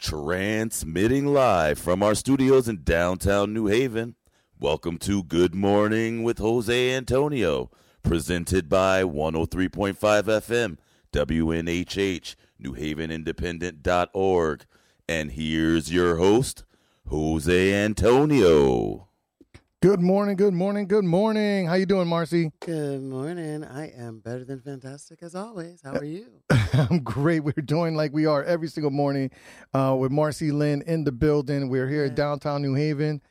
Transmitting live from our studios in downtown New Haven. Welcome to Good Morning with Jose Antonio, presented by 103.5 FM, WNHH, NewHavenIndependent.org. And here's your host, Jose Antonio. Good morning, good morning, good morning. How you doing, Marcey? Good morning. I am better than fantastic as always. How are you? I'm great. We're doing like we are every single morning uh, with Marcey Lynn in the building. We're here at Yeah. downtown New Haven.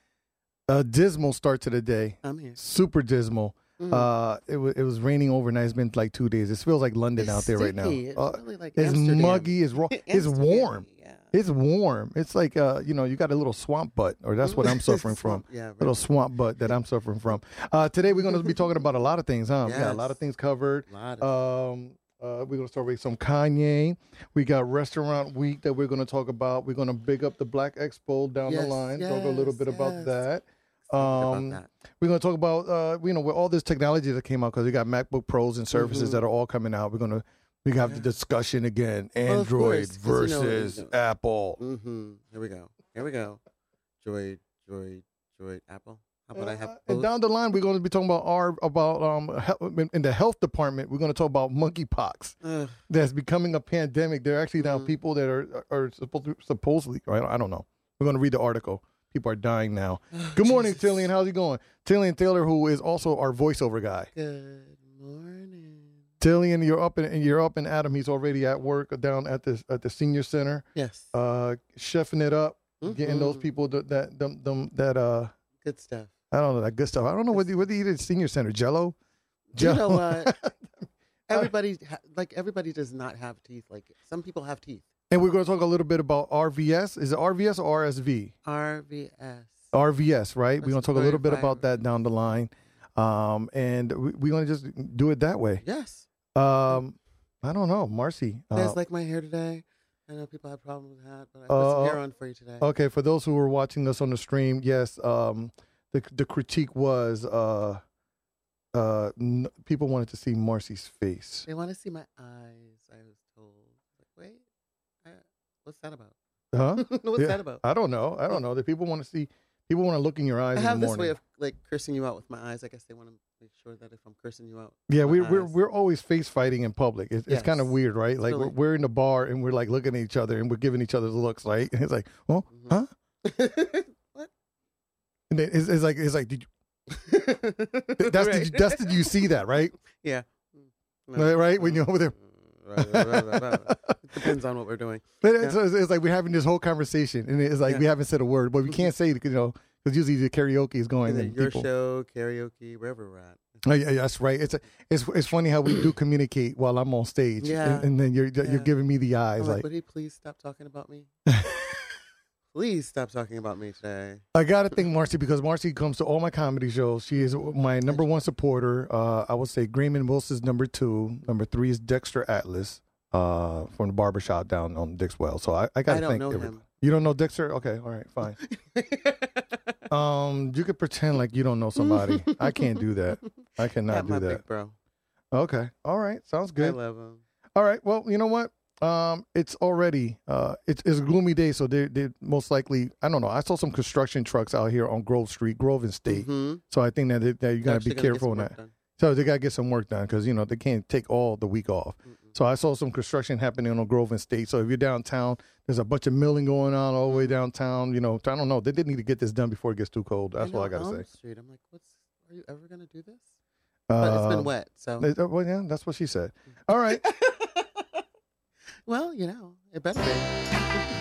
A dismal start to the day. I'm here. Super dismal. Mm. Uh, it was it was raining overnight. It's been like two days. It feels like London It's out there right now. It's Uh, really like it's muggy. It's raw. It's warm. Yeah. It's warm. It's like uh, you know, you got a little swamp butt, or that's what I'm suffering from. Yeah. little swamp butt that I'm suffering from. Uh, today we're going to be talking about a lot of things, huh? Got a lot of things covered. Um, uh, we're going to start with some Kanye. We got Restaurant Week that we're going to talk about. We're going to big up the Black Expo down the Yes, line. talk a little yes, bit about that. Um. We're going to talk about uh, you know with all this technology that came out because we got MacBook Pros and services Mhm. that are all coming out. We're going to we have the discussion again: Android course, you know- versus you know- Apple. Mm-hmm. Here we go. Here we go. Droid, droid, droid, Apple. How about I have Uh, and down the line, we're going to be talking about our about um in- the health department. We're going to talk about monkeypox that's becoming a pandemic. There are actually now Mhm. people that are are supposed to, supposedly. Right? I don't know. We're going to read the article. People are dying now. Good morning. Tillian. How's it going? Tillian Taylor, who is also our voiceover guy. Good morning. Tillian, you're up and you're up and Adam. He's already at work down at the at the senior center, Yes. uh, chefing it up, getting those Mhm. people that that them, them, that uh Good stuff. I don't know that good stuff. I don't know whether do you eat at senior center? Jello. You know what? Everybody, like everybody, does not have teeth. Like some people have teeth. And we're going to talk a little bit about RVS. Is it RVS or RSV? RVS. RVS, right? We're going to talk a little bit about that down the line. Um, and we, we're going to just do it that way. Yes. Um, I don't know. Marcey. You guys Uh, like my hair today? I know people have problems with that, but I put Uh, some hair on for you today. okay, for those who were watching us on the stream, yes, um, the, the critique was uh, uh, n- people wanted to see Marcey's face. They want to see my eyes. I was told. Like, wait, uh, what's that about? Huh? what's Yeah. that about? I don't know. I don't know. The people want to see, people want to look in your eyes I have this way of like cursing you out with my eyes. I guess they want to make sure that if I'm cursing you out, Yeah, we're we're eyes- we're always face fighting in public. It's, it's kind of weird, right? It's Like really- we're, we're in the bar and we're like looking at each other and we're giving each other looks, right? And it's like, well, Mhm. huh? Mm-hmm. what? And then it's, it's like it's like, did you, that's did you, that's did you see that, right? yeah. Mm. Right, right, when mm-hmm. you're over there. Mm-hmm. Depends on what we're doing. But it's, it's, it's like we're having this whole conversation and it's like Yeah. we haven't said a word, but we can't say it, you know, because usually the karaoke is going and your people. show, karaoke, wherever we're at. Oh, yeah, yeah, that's right. It's a, it's it's funny how we do communicate while I'm on stage, Yeah. and, and then you're Yeah. you're giving me the eyes I'm like like, would he please stop talking about me? please stop talking about me today. I gotta thank Marcey because Marcey comes to all my comedy shows. She is my number one supporter. Uh, I would say Grayman Wilson's number two. Number three is Dexter Atlas uh, from the barbershop down on Dixwell. So I, I gotta I don't thank know everybody. him. You don't know Dexter? Okay, all right, fine. Um, you could pretend like you don't know somebody. I can't do that. I cannot Not do my that. big bro. Okay, all right, sounds I good. love him. All right. Well, you know what? Um, it's already uh, it's, it's a gloomy day, so they they most likely I don't know. I saw some construction trucks out here on Grove Street, Grove and State. Mhm. So I think that, they, that you gotta Actually be gonna careful on that. done. So they gotta get some work done because you know they can't take all the week off. Mm-mm. So I saw some construction happening on Grove and State. So if you're downtown, there's a bunch of milling going on all the way downtown. You know, I don't know. They did need to get this done before it gets too cold. That's know all I gotta Elm say. Street. I'm like, what's? Are you ever gonna do this? But it's Uh, been wet, so. uh, well, yeah, that's what she said. All right. well, you know, it better be.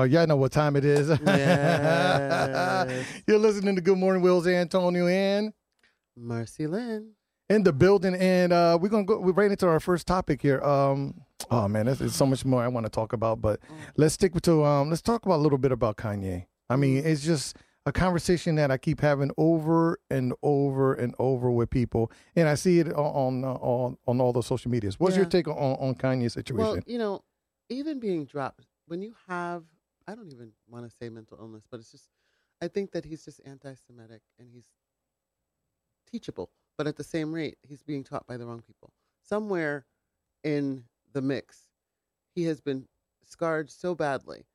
Oh, y'all know what time it is. Yes. You're listening to Good Morning Wills Antonio and Marcey Lynn. in the building, and uh, we're gonna go we're right into our first topic here. Um, oh man, there's, so much more I want to talk about, but let's stick to um, let's talk about a little bit about Kanye. I mean, it's just a conversation that I keep having over and over and over with people, and I see it on on on, on all the social medias. What's your take on on Kanye's situation? Well, you know, even being dropped, when you have, I don't even want to say mental illness, but it's just, I think that he's just anti Semitic and he's teachable, but at the same rate, he's being taught by the wrong people. Somewhere in the mix, he has been scarred so badly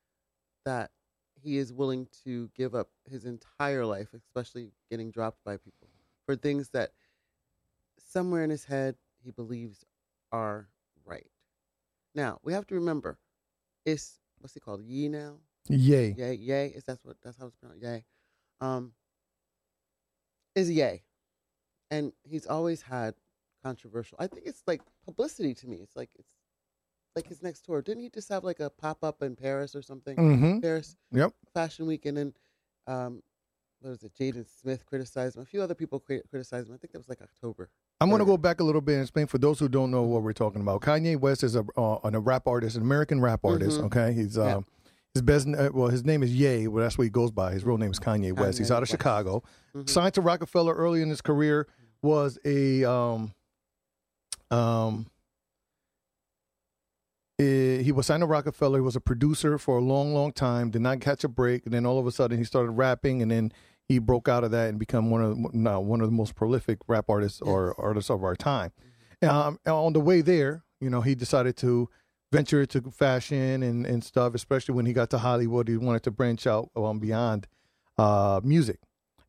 that he is willing to give up his entire life, especially getting dropped by people, for things that somewhere in his head he believes are right. Now we have to remember, it's what's he called? Ye now? Yay. Yay, yay. Is that's what that's how it's pronounced? Yay. Um is yay. And he's always had controversial I think it's like publicity to me. It's like it's like his next tour. Didn't he just have like a pop up in Paris or something? Mm-hmm. Paris Yep. Fashion Week and then um what was it, Jaden Smith criticized him. A few other people criticized him. I think that was like October. I'm going to go back a little bit and explain for those who don't know what we're talking about. Kanye West is a uh, an- a rap artist, an American rap artist. Mhm. Okay, he's Yeah. um, his best uh, well, his name is Ye. Well, that's what he goes by. His real name is Kanye West. He's out of West. Chicago. Mhm. Signed to Roc-A-Fella early in his career. Was a um um. eh, he was signed to Roc-A-Fella. He was a producer for a long, long time. Did not catch a break, and then all of a sudden he started rapping, and then he broke out of that and become one of the- no, one of the most prolific rap artists or artists of our time. Um, on the way there, you know, he decided to venture into fashion and, and stuff, especially when he got to Hollywood. He wanted to branch out um, beyond uh, music.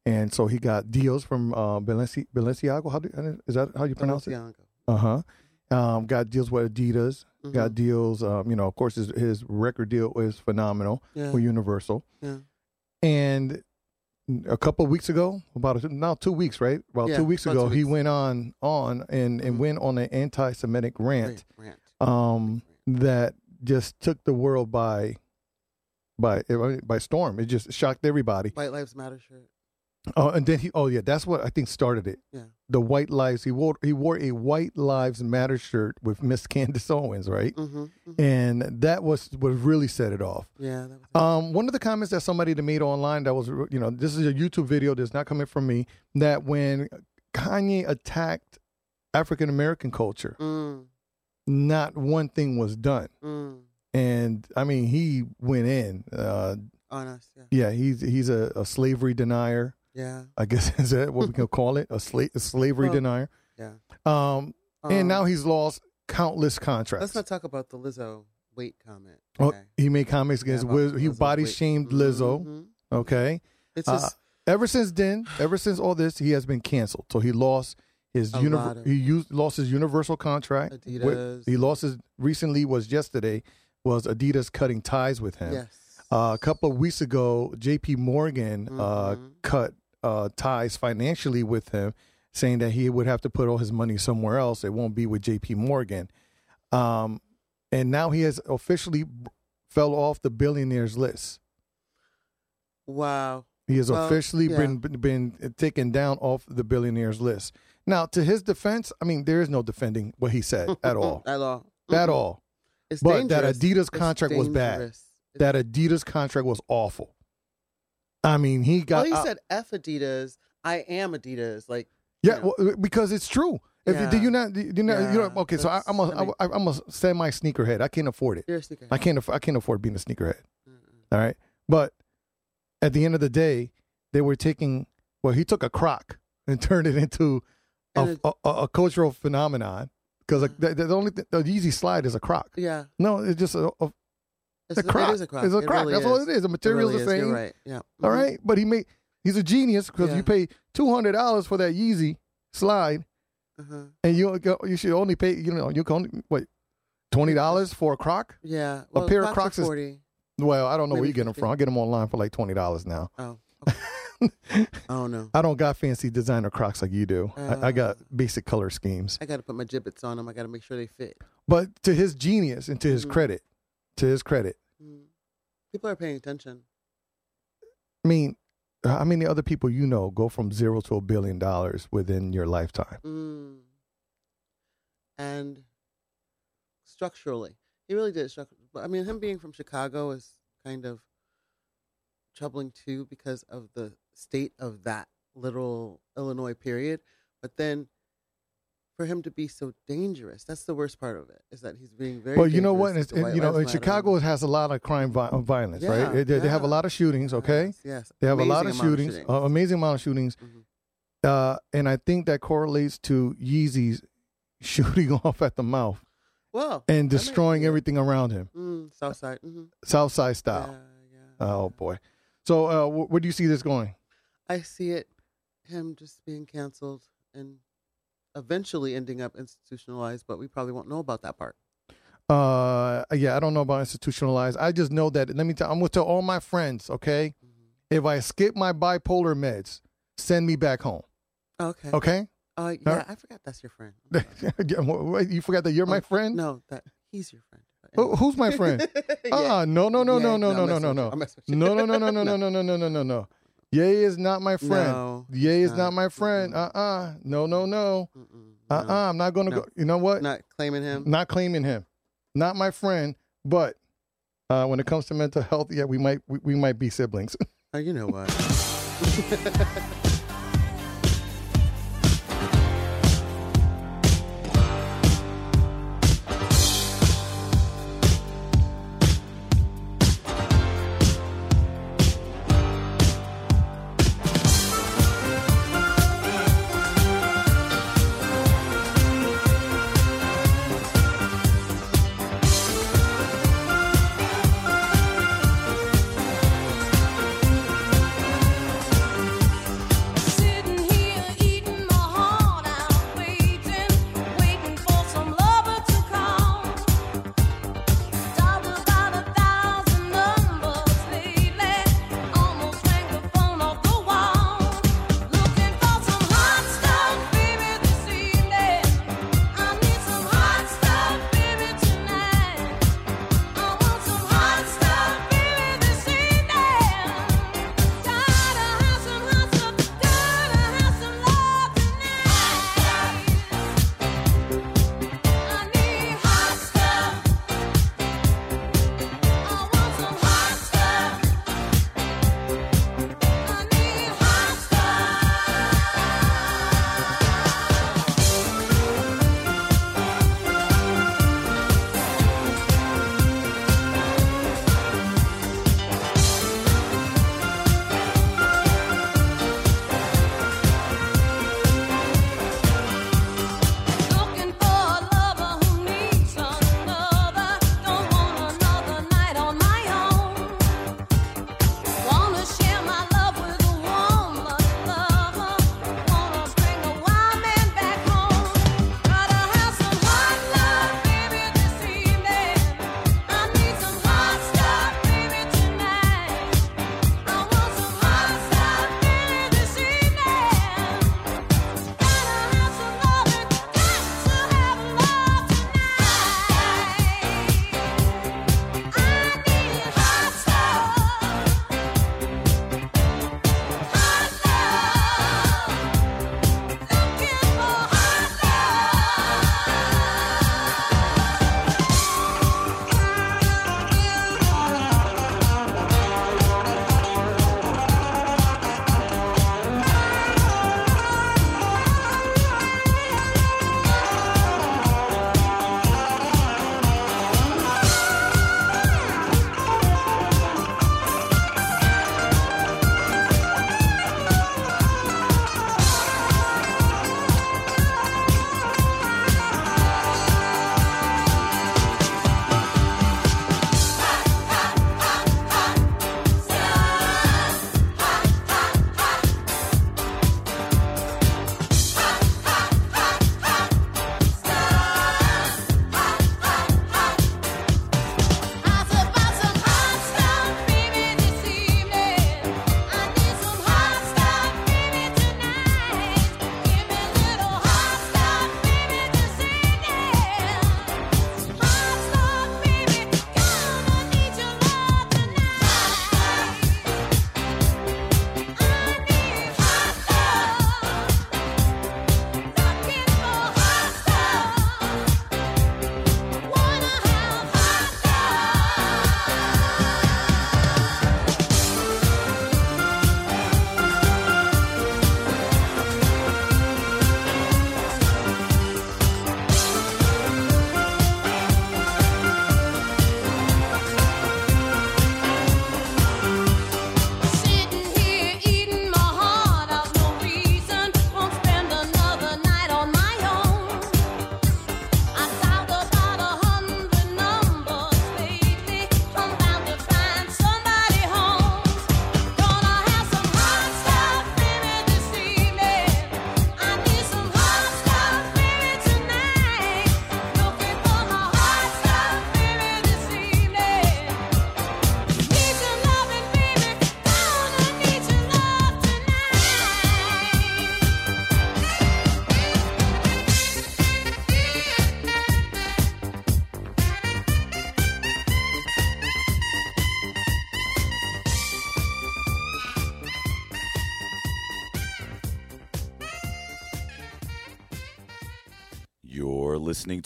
And so he got deals from uh, Balenci- Balenciaga. How do, is that how you pronounce it? Balenciaga. Uh huh. Um, got deals with Adidas. Mhm. Got deals. Um, you know, of course, his, his record deal is phenomenal Yeah. for Universal. Yeah. And a couple of weeks ago, about a, now two weeks, right? About Yeah, two weeks ago, two he went on on and, and Mhm. went on an anti-Semitic rant Rant. um, that just took the world by by by storm. It just shocked everybody. White Lives Matter shirt. Oh, and then he oh yeah, that's what I think started it. Yeah. The white lives he wore he wore a white lives matter shirt with Miss Candace Owens, right? Mm-hmm. hmm And that was what really set it off. Yeah. That was it. Um, one of the comments that somebody that made online that was, you know, this is a YouTube video that's not coming from me. That when Kanye attacked African American culture, Mm, not one thing was done. mm. And I mean, he went in. Uh, On us. Yeah. yeah, he's he's a, a slavery denier. Yeah. I guess is that what we can call it? A, sla- a slavery Well, denier. Yeah. Um, and Um, now he's lost countless contracts. Let's not talk about the Lizzo weight comment. Oh, he made comments against about Wiz- he body weight. shamed Lizzo. Mhm. Okay. It's Uh, ever since then, ever since all this, he has been canceled. So he lost his univer- of- he used lost his Universal contract. with- Adidas. he lost his recently was yesterday was Adidas cutting ties with him. yes. Uh, a couple of weeks ago, J.P. Morgan uh, Mhm. cut uh, ties financially with him, saying that he would have to put all his money somewhere else. It won't be with J.P. Morgan. Um, and now he has officially fell off the billionaires list. Wow. He has Well, officially yeah. been been taken down off the billionaires list. Now, to his defense, I mean, there is no defending what he said at all, At all. at all. It's But that. Adidas contract was bad. It's- That Adidas contract was awful. I mean, he got well, he out- said F Adidas. I am Adidas. Like, yeah, you know. well, uh, because it's true. If you, do you not, do you not, you know, Yeah, okay, so I, I'm a, I mean- I, I'm a semi sneakerhead. I can't afford it. you're a. I can't, I can't afford being a sneakerhead. Mm-mm. All right, but at the end of the day, they were taking. Well, he took a croc and turned it into a, a, a, a cultural phenomenon. Because Yeah. Mm. the, the only th- the easy slide is a croc. Yeah. No, it's just a, a, It's a croc. It is a croc. It's a It really That's all it is. The material's really the is. same. You're right. Yeah. All Mhm. right, but he made. He's a genius because Yeah. you pay two hundred dollars for that Yeezy slide, Uh-huh. and you you should only pay. You know, you can only wait twenty dollars for a croc. Yeah. Well, pair of Crocs is- Well, I don't know where you get them 50. from. I get them online for like twenty dollars now. Oh. don't know. I don't got fancy designer Crocs like you do. I, I got Uh. basic color schemes. I got to put my Jibbitz on them. I got to make sure they fit. But to his genius and to his Mhm. credit, to his credit, Mm. People are paying attention. I mean, how many other people you know go from zero to a billion dollars within your lifetime? Mm. And structurally, he really did. I mean, him being from Chicago is kind of troubling too because of the state of that little Illinois period. But then for him to be so dangerous, that's the worst part of it. Is that he's being very. Well, you know what? It's, you know, in Chicago, it has a lot of crime vi- uh, violence, Yeah, right? They, they have a lot of shootings. Okay, Yes, yes. they have a lot of Amazing amount shootings, uh, amazing amount of shootings, Mhm. uh, and I think that correlates to Yeezy's shooting off at the mouth Well, and destroying it. everything around him, Mm, South Side. hmm South Side style. Yeah, yeah. Oh boy. So, uh, wh- where do you see this going? I see it, him just being canceled and eventually ending up institutionalized, but we probably won't know about that part. Uh, yeah, I don't know about institutionalized. I just know that. Let me tell. I'm gonna tell all my friends. Okay, Mm-hmm. if I skip my bipolar meds, send me back home. Okay. Okay. Uh, yeah, Alright. I forgot that's your friend. Yeah, wh- wh- you forgot that you're my Oh, friend. No, that he's your friend. Who- who's my friend? Yeah. Ah, no, no, no, Yeah, no, no, no, no, no, no, I'm messing with you. no, no, no, no, no, no, no, no, no, no, no, no. Is not my friend. No, Ye is it's not my friend. Uh, uh No, no, no. Uh, uh I'm not gonna No. go. You know what? Not claiming him. Not claiming him. Not my friend. But uh, when it comes to mental health, yeah, we might we, we might be siblings. Oh, you know what?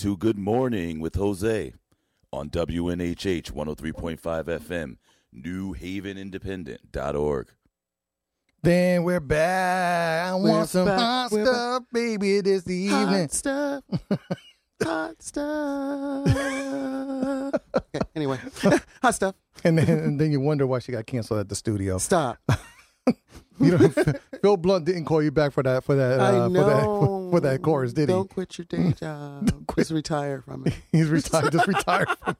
to Good Morning with Jose on WNHH 103.5 FM, New Haven Independent.org. Then we're back. I We're want some back. hot We're stuff, baby, this evening. Hot stuff. Hot stuff. okay, anyway, hot stuff. And then, and then you wonder why she got canceled at the studio. Stop. You know, Phil Blunt didn't call you back for that for that uh, for that for, for that chorus, did he? Don't quit your day job. Just retire from it. He's retired. just retired. From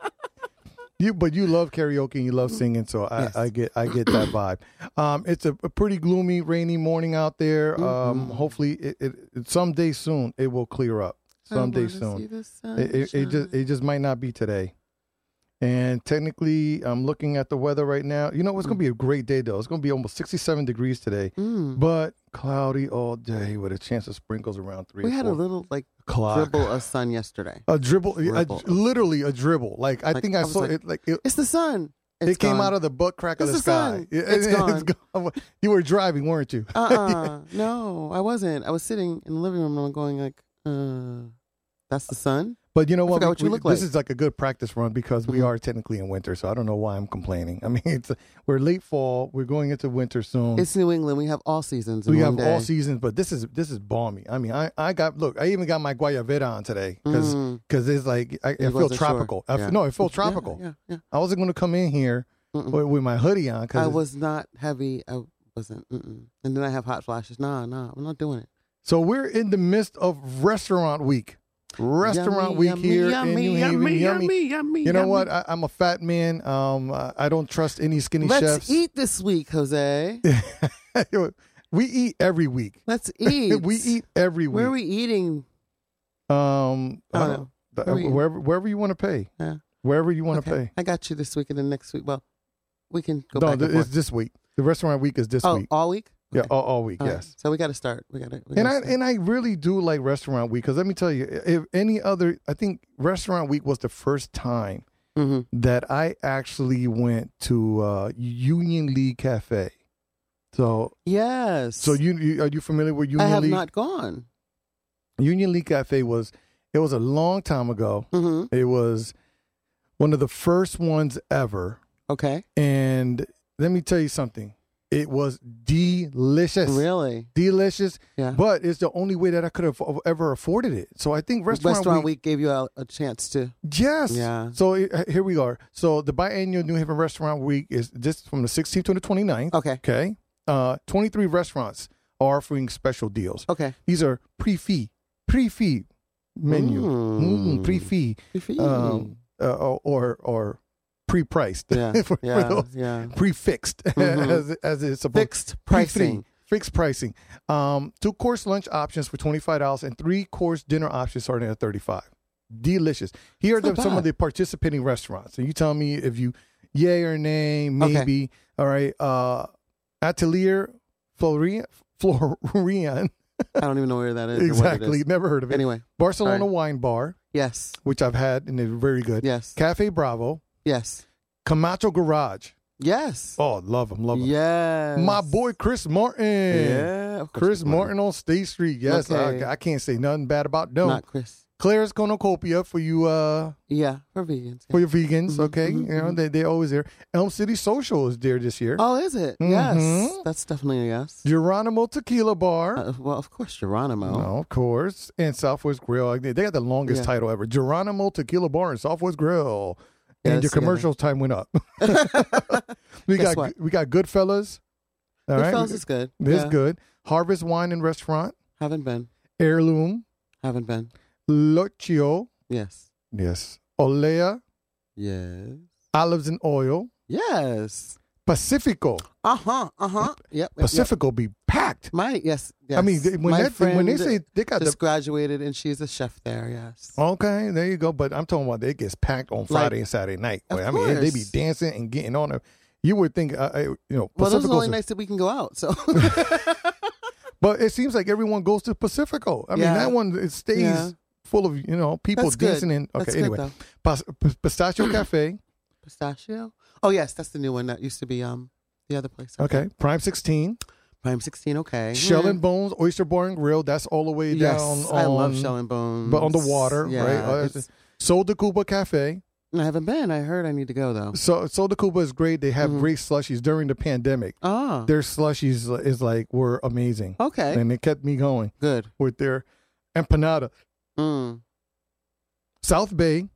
you, but you love karaoke and you love singing, so I, Yes. I get I get that vibe. Um, it's a, a pretty gloomy, rainy morning out there. Um, Mhm. hopefully, it, it, it someday soon it will clear up. Someday soon. It, it, it just it just might not be today. And technically, I'm looking at the weather right now. You know, it's gonna be a great day though. It's gonna be almost 67 degrees today, Mm. but cloudy all day with a chance of sprinkles around three. We had a little like o'clock. dribble of sun yesterday. A dribble, a- literally a dribble. Like I Like, think I, I saw like, it. Like it, It's the sun. It's it came out of the butt crack of It's the, the sky. It- It's it- gone. You were driving, weren't you? Uh-uh. no, I wasn't. I was sitting in the living room and I'm going like, uh, that's the sun? But you know what? We- what you we- look This is like a good practice run because we Mhm. are technically in winter, so I don't know why I'm complaining. I mean, it's we're late fall. We're going into winter soon. It's New England. We have all seasons. In we have all seasons, but this is this is balmy. I mean, I, I got look. I even got my guayabera on today because Mm. it's like I, I You feel tropical. I Yeah. no, it Yeah, tropical. Yeah, yeah. I wasn't going to come in here with, with my hoodie on because I was not heavy. I wasn't. Mm-mm. And then I have hot flashes. Nah, nah, I'm not doing it. So we're in the midst of restaurant week. Restaurant Yummy, week yummy, here yummy, in New yummy, Haven. yummy, yummy, You know what? I, I'm a fat man. Um, I I don't trust any skinny chefs. Let's eat this week, Jose. we eat every week. Let's eat. we eat every week. Where are we eating? Um, I don't uh, know. Where we wherever wherever you want to pay. Yeah. Wherever you want to Okay, pay. I got you this week and the next week. Well, we can go no, back and it's this week. The restaurant week is this week. oh, week. all week. Yeah, all, all week. All right. yes. So we got to start. We got to. And I and I really do like restaurant week because let me tell you, if any other, I think restaurant week was the first time hmm that I actually went to uh, Union League Cafe. So, Yes. so you, you are you familiar with Union I have League? not gone. Union League Cafe was it was a long time ago. hmm It was one of the first ones ever, Okay. and let me tell you something. It was delicious, Really? delicious. Yeah. But it's the only way that I could have ever afforded it. So I think restaurant, Restaurant week, week gave you a, a chance to. Yes. Yeah. So uh, here we are. So the biannual New Haven Restaurant Week is just from the 16th to the 29th. Okay. Okay. Uh, 23 restaurants are offering special deals. Okay. These are pre-fee, pre-fee menu, Mm. mm, pre-fee, Good for um, uh, or, or pre-priced yeah. for, for yeah. those yeah. prefixed Mhm. as as it's supposed. Fixed Pre-free, pricing. Fixed pricing. Um, two course lunch options for twenty five dollars and three course dinner options starting at thirty five. Delicious. Here are the, some of the participating restaurants, and you tell me if you yay or nay, maybe. All right. Uh, Atelier Florian, Florian. I don't even know where that is. or what it exactly. is. Never heard of it. Anyway. Barcelona sorry. Wine Bar, Yes. which I've had and they're very good. Yes. Cafe Bravo, Yes. Camacho Garage. Yes. Oh, love them, love them. Yes. My boy Chris Martin. Yeah. of Chris Martin. On State Street. Yes, Okay. I, I can't say nothing bad about them. Not Chris. Claire's Cornucopia for you uh Yeah. For vegans. for your vegans, Mhm, okay? mhm, You know, mhm. they they're always there. Elm City Social is there this year. Oh, is it? Yes. Mhm. That's definitely a yes. Geronimo Tequila Bar. Uh, well, of course, Geronimo. No, of course. And Southwest Grill. They they got the longest Yeah. title ever. Geronimo Tequila Bar and Southwest Grill. And your commercial time went up. we Guess got what? we got Goodfellas. All right. Goodfellas is good. This Yeah. good. Harvest Wine and Restaurant. Haven't been. Heirloom. Haven't been. L'Orcio. Yes. Yes. Olea. Yes. Olives and Oil. Yes. Pacifico. Uh huh. Uh huh. Yep. yep, yep. Be packed. My yes. yes. I mean, they- when, My that, when they say they got just the graduated and she's a chef there. Yes. okay, there you go. But I'm talking about it gets packed on Friday and Saturday night. Of I mean, they be dancing and getting on it. You would think, uh, uh, you know, Well, those are the Pacifico's only nights that we can go out. So. But it seems like everyone goes to Pacifico. I mean, Yeah. that one it stays Yeah. full of you know people That's good. dancing in. Okay, That's anyway, good though. Pas- P- Pistachio Cafe. Pistachio. Oh yes, that's the new one that used to be um the other place. Okay, Prime Sixteen. Prime 16, okay. Shell and Bones Oyster Bar and Grill. That's all the way Yes, down. I love Shell and Bones. but on the water, yeah, right? Uh, Soul de Cuba Cafe. I haven't been. I heard I need to go though. So Soul de Cuba is great. They have Mhm. great slushies during the pandemic. Oh, Their slushies is like were amazing, okay, and it kept me going good. with their empanada. Mm. South Bay.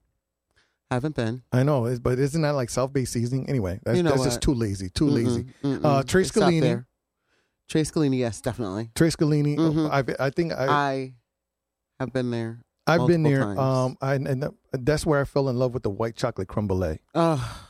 Haven't been. I know, it's- but isn't that like South Bay seasoning? Anyway, that's, You know that's just what? too lazy. Too lazy. Mm-mm, mm-mm. Uh, Trey It's Scalini. there. Tre Scalini, yes, definitely. Tre Scalini. Mhm. I, I think I, I have been there. I've been there. multiple Um, I, and that's where I fell in love with the white chocolate creme brulee. Oh,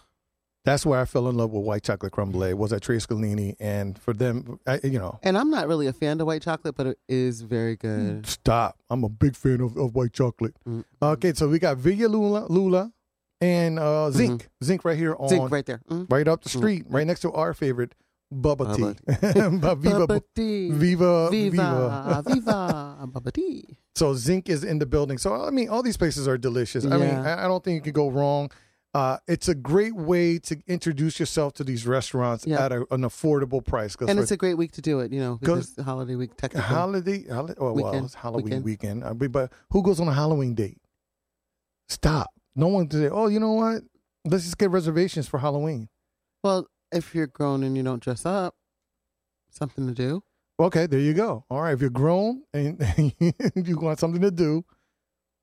That's where I fell in love with white chocolate creme brulee. Was at Tre Scalini, and for them, I, you know, and I'm not really a fan of white chocolate, but it is very good. stop. I'm a big fan of, of white chocolate. Mm. Okay, so we got Villa Lula, Lula, and uh, Zinc, Zinc right here on Zinc right there. Mm. right up the street, right next to our favorite Bubba Bubba Tea. But Viva, Bubba tea. Viva, Viva, Viva. Viva, Bubba tea. So Zinc is in the building. So I mean, all these places are delicious. I mean, I don't think you could go wrong. Uh, it's a great way to introduce yourself to these restaurants Yeah. at a, an affordable price. And it's a great week to do it, you know, because holiday week technically. holiday, holiday oh, well, Weekend. it's Halloween weekend. Weekend. Mean, but who goes on a Halloween date? Stop. No one to say, oh, you know what? Let's just get reservations for Halloween. well, if you're grown and you don't dress up, something to do. Okay, there you go. All right, if you're grown and you want something to do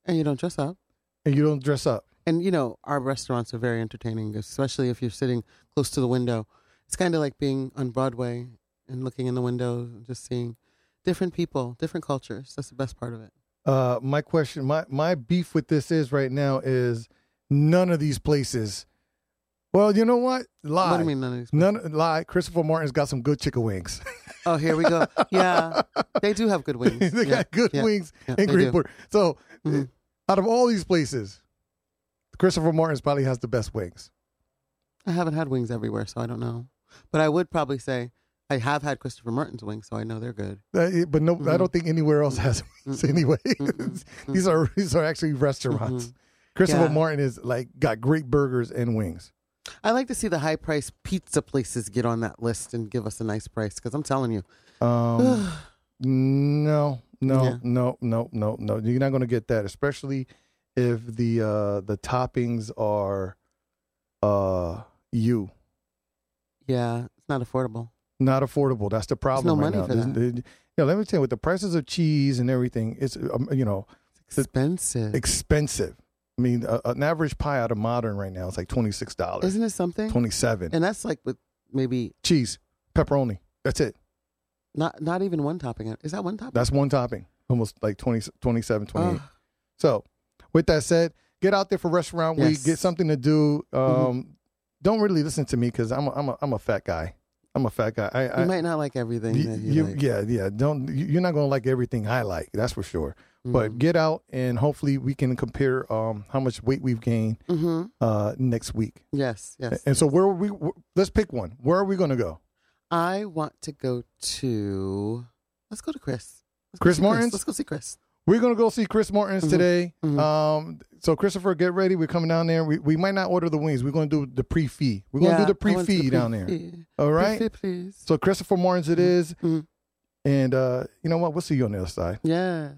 And you don't dress up. and you don't dress up, And, you know, our restaurants are very entertaining, especially if you're sitting close to the window. It's kind of like being on Broadway and looking in the window and just seeing different people, different cultures. That's the best part of it. Uh, my question, my my beef with this is right now is none of these places. Well, you know what? Lie. What do you mean none of these? None lie. Christopher Martin's got some good chicken wings. Oh, here we go. Yeah, they do have good wings. they yeah. got good yeah, wings yeah, in. Greenport. So, Mhm. out of all these places, Christopher Martin's probably has the best wings. I haven't had wings everywhere, so I don't know. But I would probably say I have had Christopher Martin's wings, so I know they're good. Uh, but no, I Mhm. don't think anywhere else has wings Mm-mm. anyway. Mm-mm. these are these are actually restaurants. Christopher Yeah. Martin is like got great burgers and wings. I like to see the high price pizza places get on that list and give us a nice price because I'm telling you, Um, no, no, Yeah. no, no, no, no. You're not going to get that, especially if the uh the toppings are uh you yeah, it's not affordable. Not affordable. That's the problem no right money now. for that. you know, let me tell you, with the prices of cheese and everything, it's um, you know It's expensive. expensive. I mean, a, an average pie out of modern right now is like twenty six dollars, Isn't it something? twenty seven. And that's like with maybe Cheese, pepperoni. That's it. not not even one topping. Is that one topping? That's one topping. Almost like 20, 27, 28. Oh, So, with that said, get out there for restaurant week. Yes. Mm-hmm. Get something to do. Um, Don't really listen to me because I'm a, I'm a, I'm a fat guy. I'm a fat guy. I, you I might not like everything. you, that you, you- like. yeah yeah. Don't you- you're not gonna like everything I like. That's for sure. But Mhm. get out and hopefully we can compare um how much weight we've gained Mhm. uh next week. yes, yes. And so where are we? Let's pick one. Where are we gonna go? I want to go to. Let's go to Chris. Let's Chris see Martin's? Let's go see Chris. We're gonna go see Chris Martin's Mhm. today. Mhm. Um, so Christopher, get ready. We're coming down there. We we might not order the wings. We're gonna do the pre fee. We're gonna Yeah, do the pre fee down there. All right. Pre-fee, please. So Christopher Martin's it is, Mhm. and uh, you know what? We'll see you on the other side. Yes.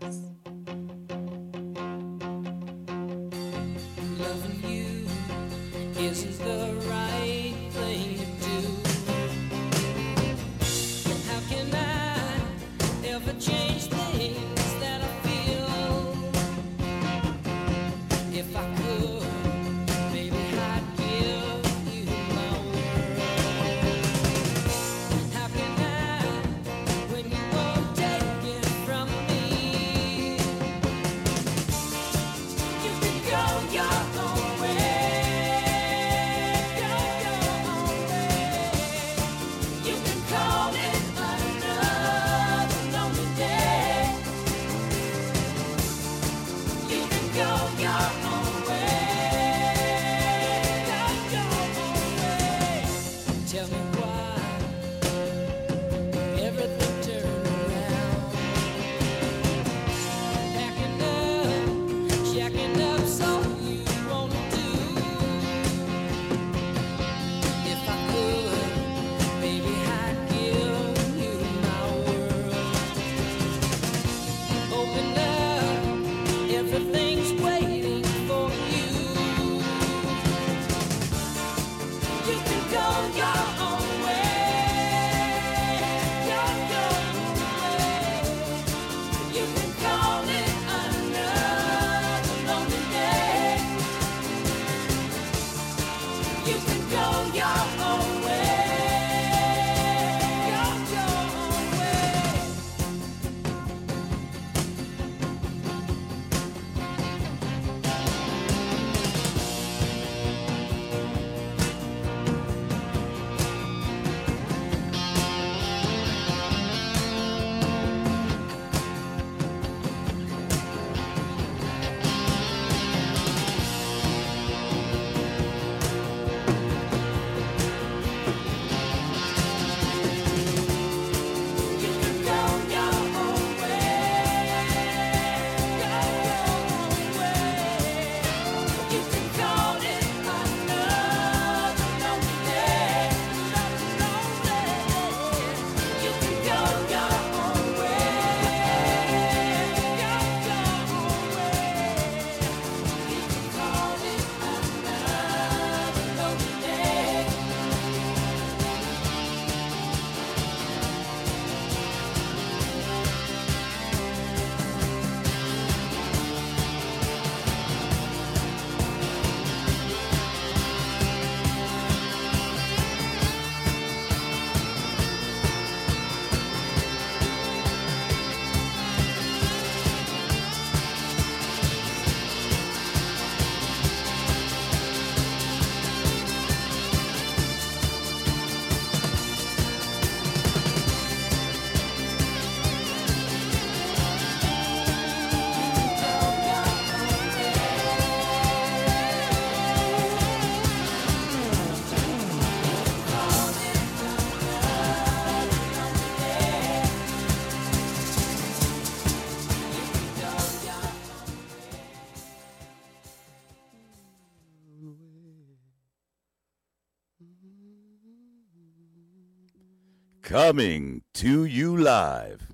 Coming to you live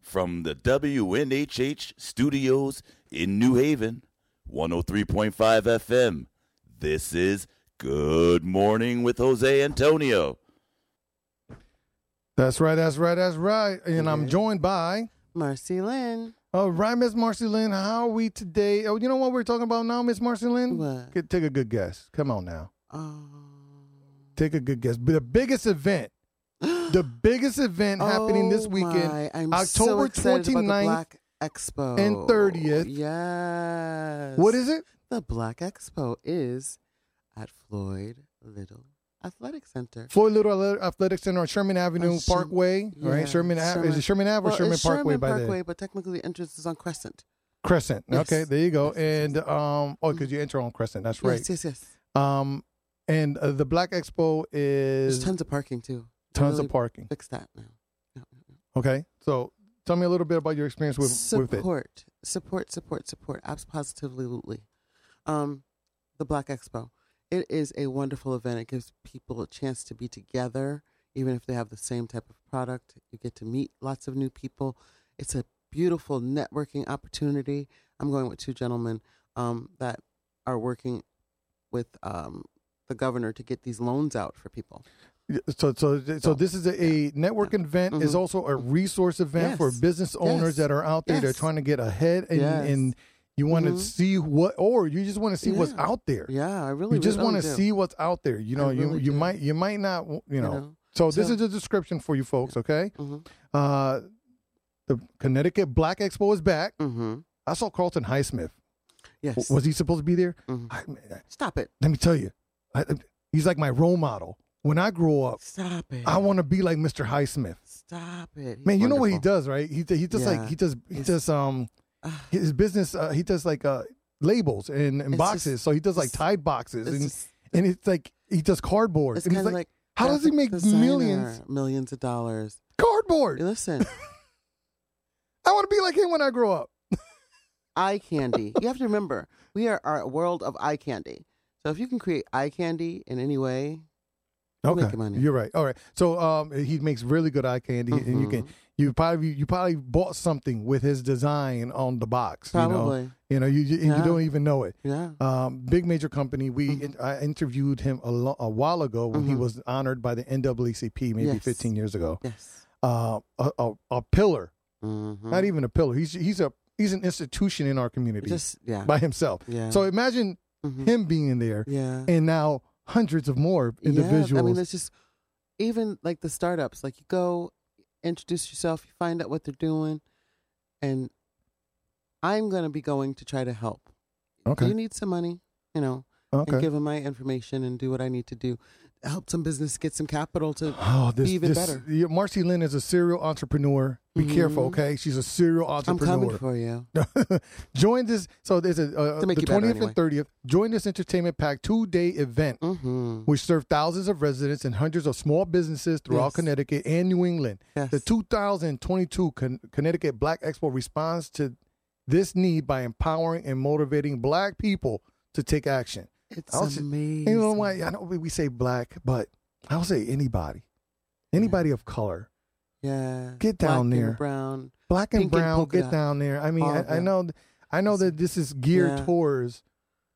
from the WNHH studios in New Haven, 103.5 FM. This is Good Morning with Jose Antonio. That's right. That's right. That's right. And I'm joined by. Marcey Lynn. All right, Miss Marcey Lynn. How are we today? Oh, you know what we're talking about now, Miss Marcey Lynn? What? Take a good guess. Come on now. Um, Take a good guess. The biggest event, the biggest event happening this oh weekend, my, October so excited 29th Expo and 30th. Yes. What is it? The Black Expo is at Floyd Little Athletic Center. Floyd Little Athletic Center on Sherman Avenue Parkway, right? Sherman, Ave- is Sherman- it Sherman Ave or Well, Sherman it's Parkway Sherman by Parkway, but technically the entrance is on Crescent. Crescent. Yes. Okay, there you go. And um, oh, because you enter on Crescent. That's right. Yes, yes, yes. Um, and uh, the Black Expo is There's tons of parking too. Tons really of parking. Fix that now. Okay, so tell me a little bit about your experience with with it. support, support, support, support. Abs positively. Um, the Black Expo. It is a wonderful event. It gives people a chance to be together, even if they have the same type of product. You get to meet lots of new people. It's a beautiful networking opportunity. I'm going with two gentlemen um, that are working with um, the governor to get these loans out for people. Yeah, So, so, so So, this is a, a network event. Is Mhm. also a resource event for business owners Yes. that are out there. They're trying to get ahead, and, Yes. and you want to Mhm. see what, or you just want to see what's out there. Yeah, I really you just really want to do. see what's out there. You I know, you really you do. might you might not you know. know? So this is a description for you folks. Okay, Mhm. uh, the Connecticut Black Expo is back. Mm-hmm. I saw Carlton Highsmith. Yes. W- Was he supposed to be there? Mhm. I, Stop it. let me tell you, I, he's like my role model. When I grow up, Stop it. I want to be like Mr. Highsmith. Stop it. He's Man, you know what he does, right? He he does like he does he He's- does um Ah, his business. Uh, he does like uh labels and, and boxes. just- so he does like it's- Tide boxes and just- and it's like he does cardboard. it's and he's kind of like, like, how does he make designer, millions millions of dollars? cardboard? Listen, I want to be like him when I grow up. eye candy. You have to remember, we are our world of eye candy. So if you can create eye candy in any way, You're Okay, you're right. All right. So um, he makes really good eye candy, and you can Mhm. you probably you probably bought something with his design on the box. probably, You know, you know, you, Yeah. you don't even know it. yeah. um, big major company. We Mhm. in, I interviewed him a, lo- a while ago when he Mhm. was honored by the NAACP, maybe Yes. 15 years ago. Yes. Uh, a, a, a pillar, Mm-hmm. not even a pillar. He's he's a he's an institution in our community Just yeah. by himself. yeah. So imagine Mhm. him being there, yeah. and now hundreds of more individuals. Yeah, I mean, it's just even like the startups. Like you go, introduce yourself, you find out what they're doing, and I'm gonna be going to try to help. okay, You need some money, you know, okay. and give them my information and do what I need to do, help some business get some capital to. Oh, this, even this, better. yeah, Marcey Lynn is a serial entrepreneur. Be careful, Mhm. okay? She's a serial entrepreneur. I'm coming for you. join this. So there's a uh, the you 20th anyway. and 30th. Join this entertainment pack two day event, Mm-hmm. which served thousands of residents and hundreds of small businesses throughout Yes. Connecticut and New England. Yes. The 2022 Con- Connecticut Black Expo responds to this need by empowering and motivating Black people to take action. It's I'll say- amazing. And you know why? I know we say Black, but I'll say anybody, anybody of color, Yeah. Get down Black and there. brown. Black and Pink and brown, get down there. I mean, I, I know, I know that this is geared Yeah. towards,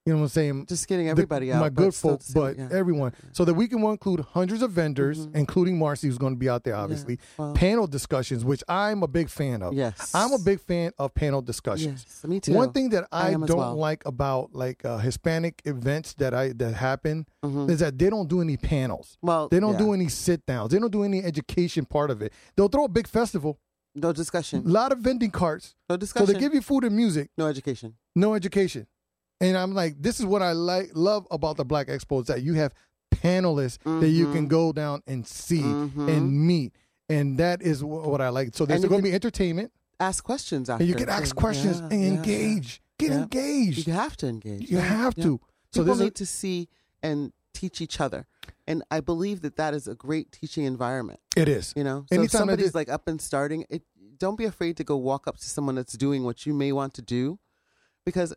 you know what I'm saying, Just getting the- everybody out. my but good still folk, but yeah. everyone. So that we can include hundreds of vendors, Mhm. including Marcey, who's going to be out there, Yeah, obviously. well, Panel discussions, which I'm a big fan of. yes. I'm a big fan of panel discussions. Yes, me too. One thing that I I, don't well. like about like uh, Hispanic events that I that happen Mhm. is that they don't do any panels. Well, They don't yeah. do any sit downs. They don't do any education part of it. They'll throw a big festival, no discussion. a lot of vending carts. No discussion. So they give you food and music, no education. no education. And I'm like, this is what I like love about the Black Expo is that you have panelists that you can Mhm. go down and see Mhm. and meet. And that is wh- what I like. So there's going to be entertainment, Ask questions after. and you can ask questions Yeah, and yeah, engage. Get Yeah. engaged. You have to engage. You have yeah. to. So People there's a- need to see and teach each other, and I believe that that is a great teaching environment. it is. You know, so Anytime I somebody's like up and starting, it don't be afraid to go walk up to someone that's doing what you may want to do, because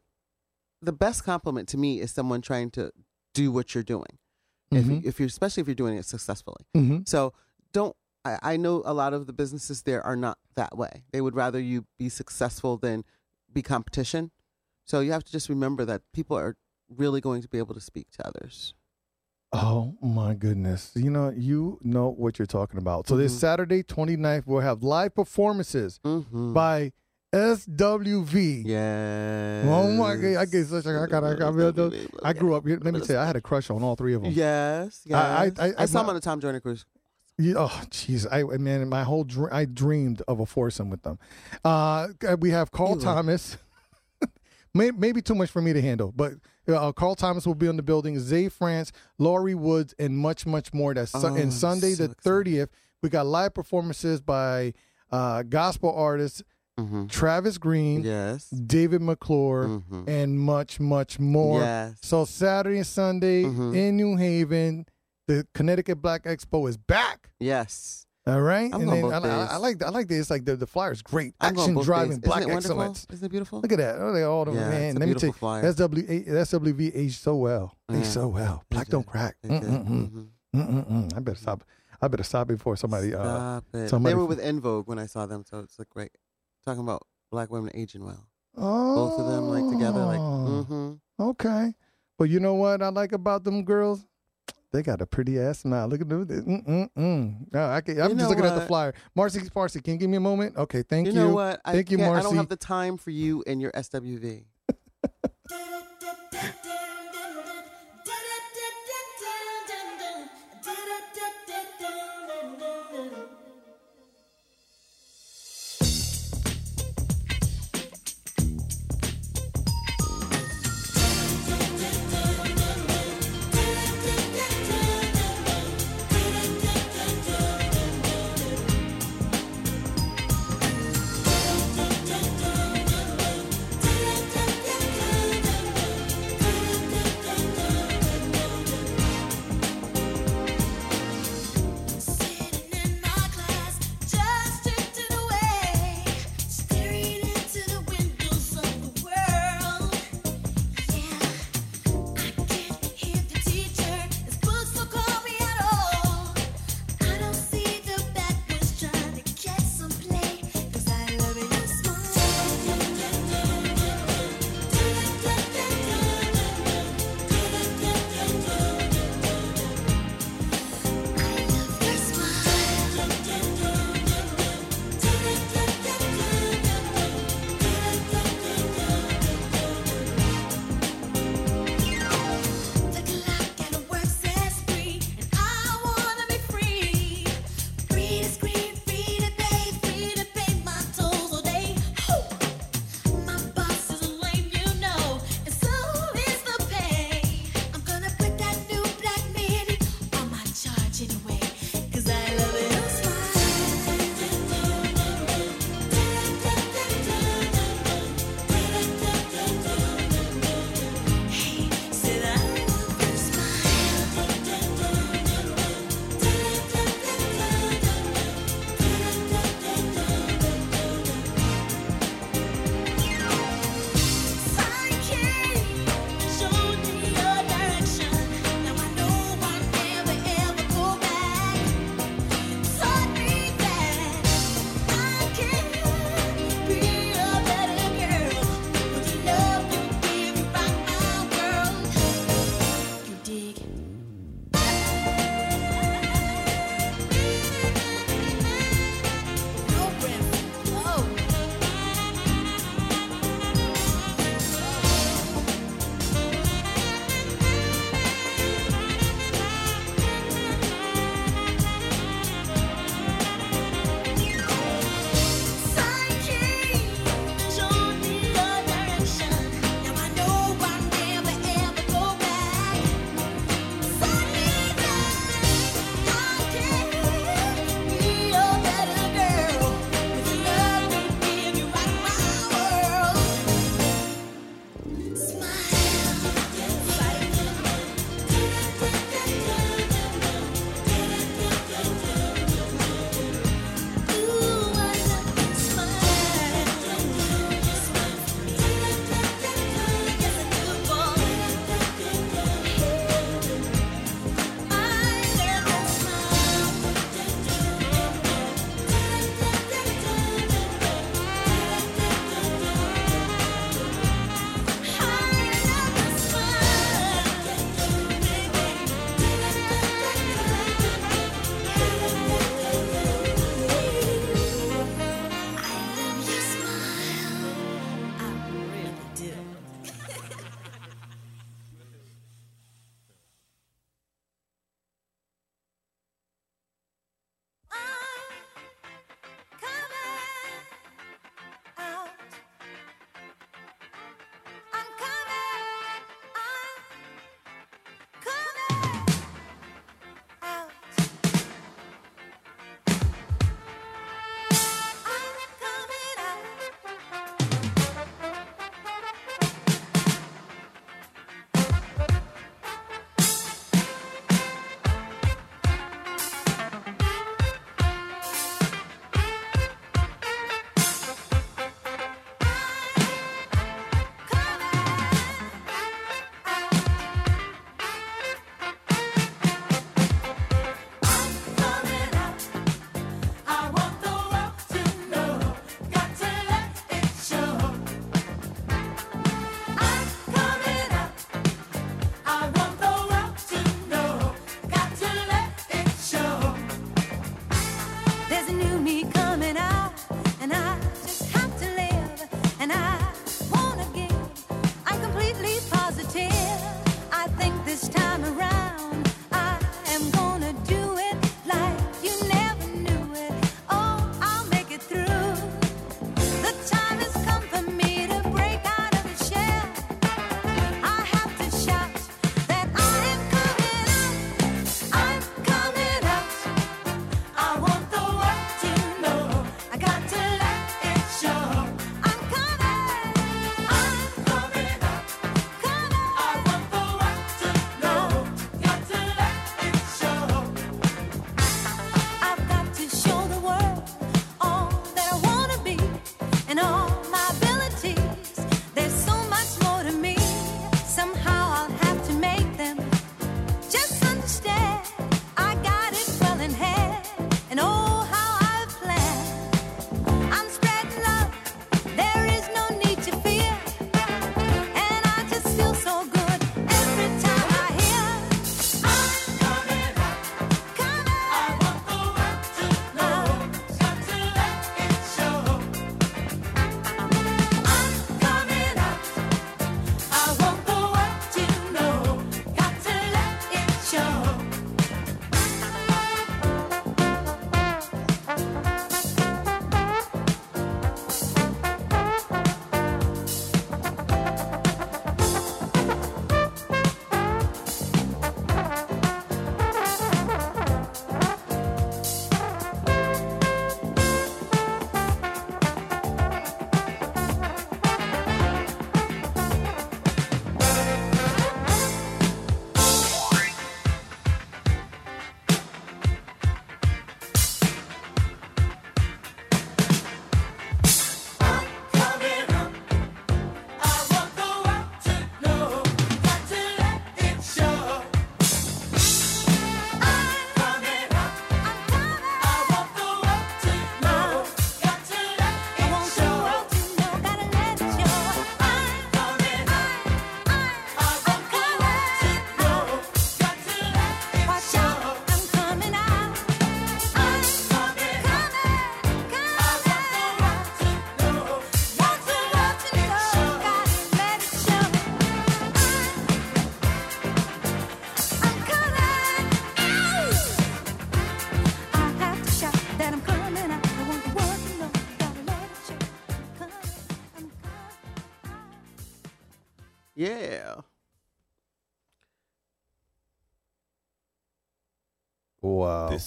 the best compliment to me is someone trying to do what you're doing. If, Mhm. you, if you're especially if you're doing it successfully. Mhm. So don't I, I know a lot of the businesses there are not that way. They would rather you be successful than be competition. So you have to just remember that people are really going to be able to speak to others. Oh my goodness. You know, you know what you're talking about. So this Mhm. Saturday 29th we'll have live performances Mm-hmm. by SWV. Yeah. Oh my god, I get such a I got I, got, I grew up. Let me tell you, I had a crush on all three of them. Yes, yes. I- I, I- I- saw him on the Tom Joyner cruise. Yeah, oh, jeez. I man, my whole dr- I dreamed of a foursome with them. Uh, we have Carl. Thomas. May- Maybe too much for me to handle, but uh, Carl Thomas will be in the building. Zay France, Laurie Woods, and much, much more. That's su- Oh, and Sunday so the thirtieth. We got live performances by uh, gospel artists Mm-hmm. Travis Greene, Yes. David McClure, Mhm. and much, much more. Yes. So Saturday and Sunday Mhm. in New Haven, the Connecticut Black Expo is back. Yes. All right, I'm and then I, I. I like I like this. Like the the flyer's great, I'm action driving, black Isn't excellence. Isn't it beautiful? Look at that. Oh, they all the Yeah, man. Let me take flyer. SW SWV aged so well. Yeah. Aged so well. Black don't crack. Mm-mm-mm. Mhm. Mm-mm-mm. I better stop. I better stop before somebody. Uh, Stop it. somebody they were with En Vogue when I saw them, so it's like great. Talking about black women aging well. oh, Both of them like together, like mm-hmm. Okay, but you know what I like about them girls? They got a pretty ass smile. Look at them. Mm mm mm. No, I can, I'm You just looking at the what? flyer. Marcey, Marcey, can you give me a moment? Okay, thank You you. know what? I Thank you, can't- I don't have the time for you and your SWV.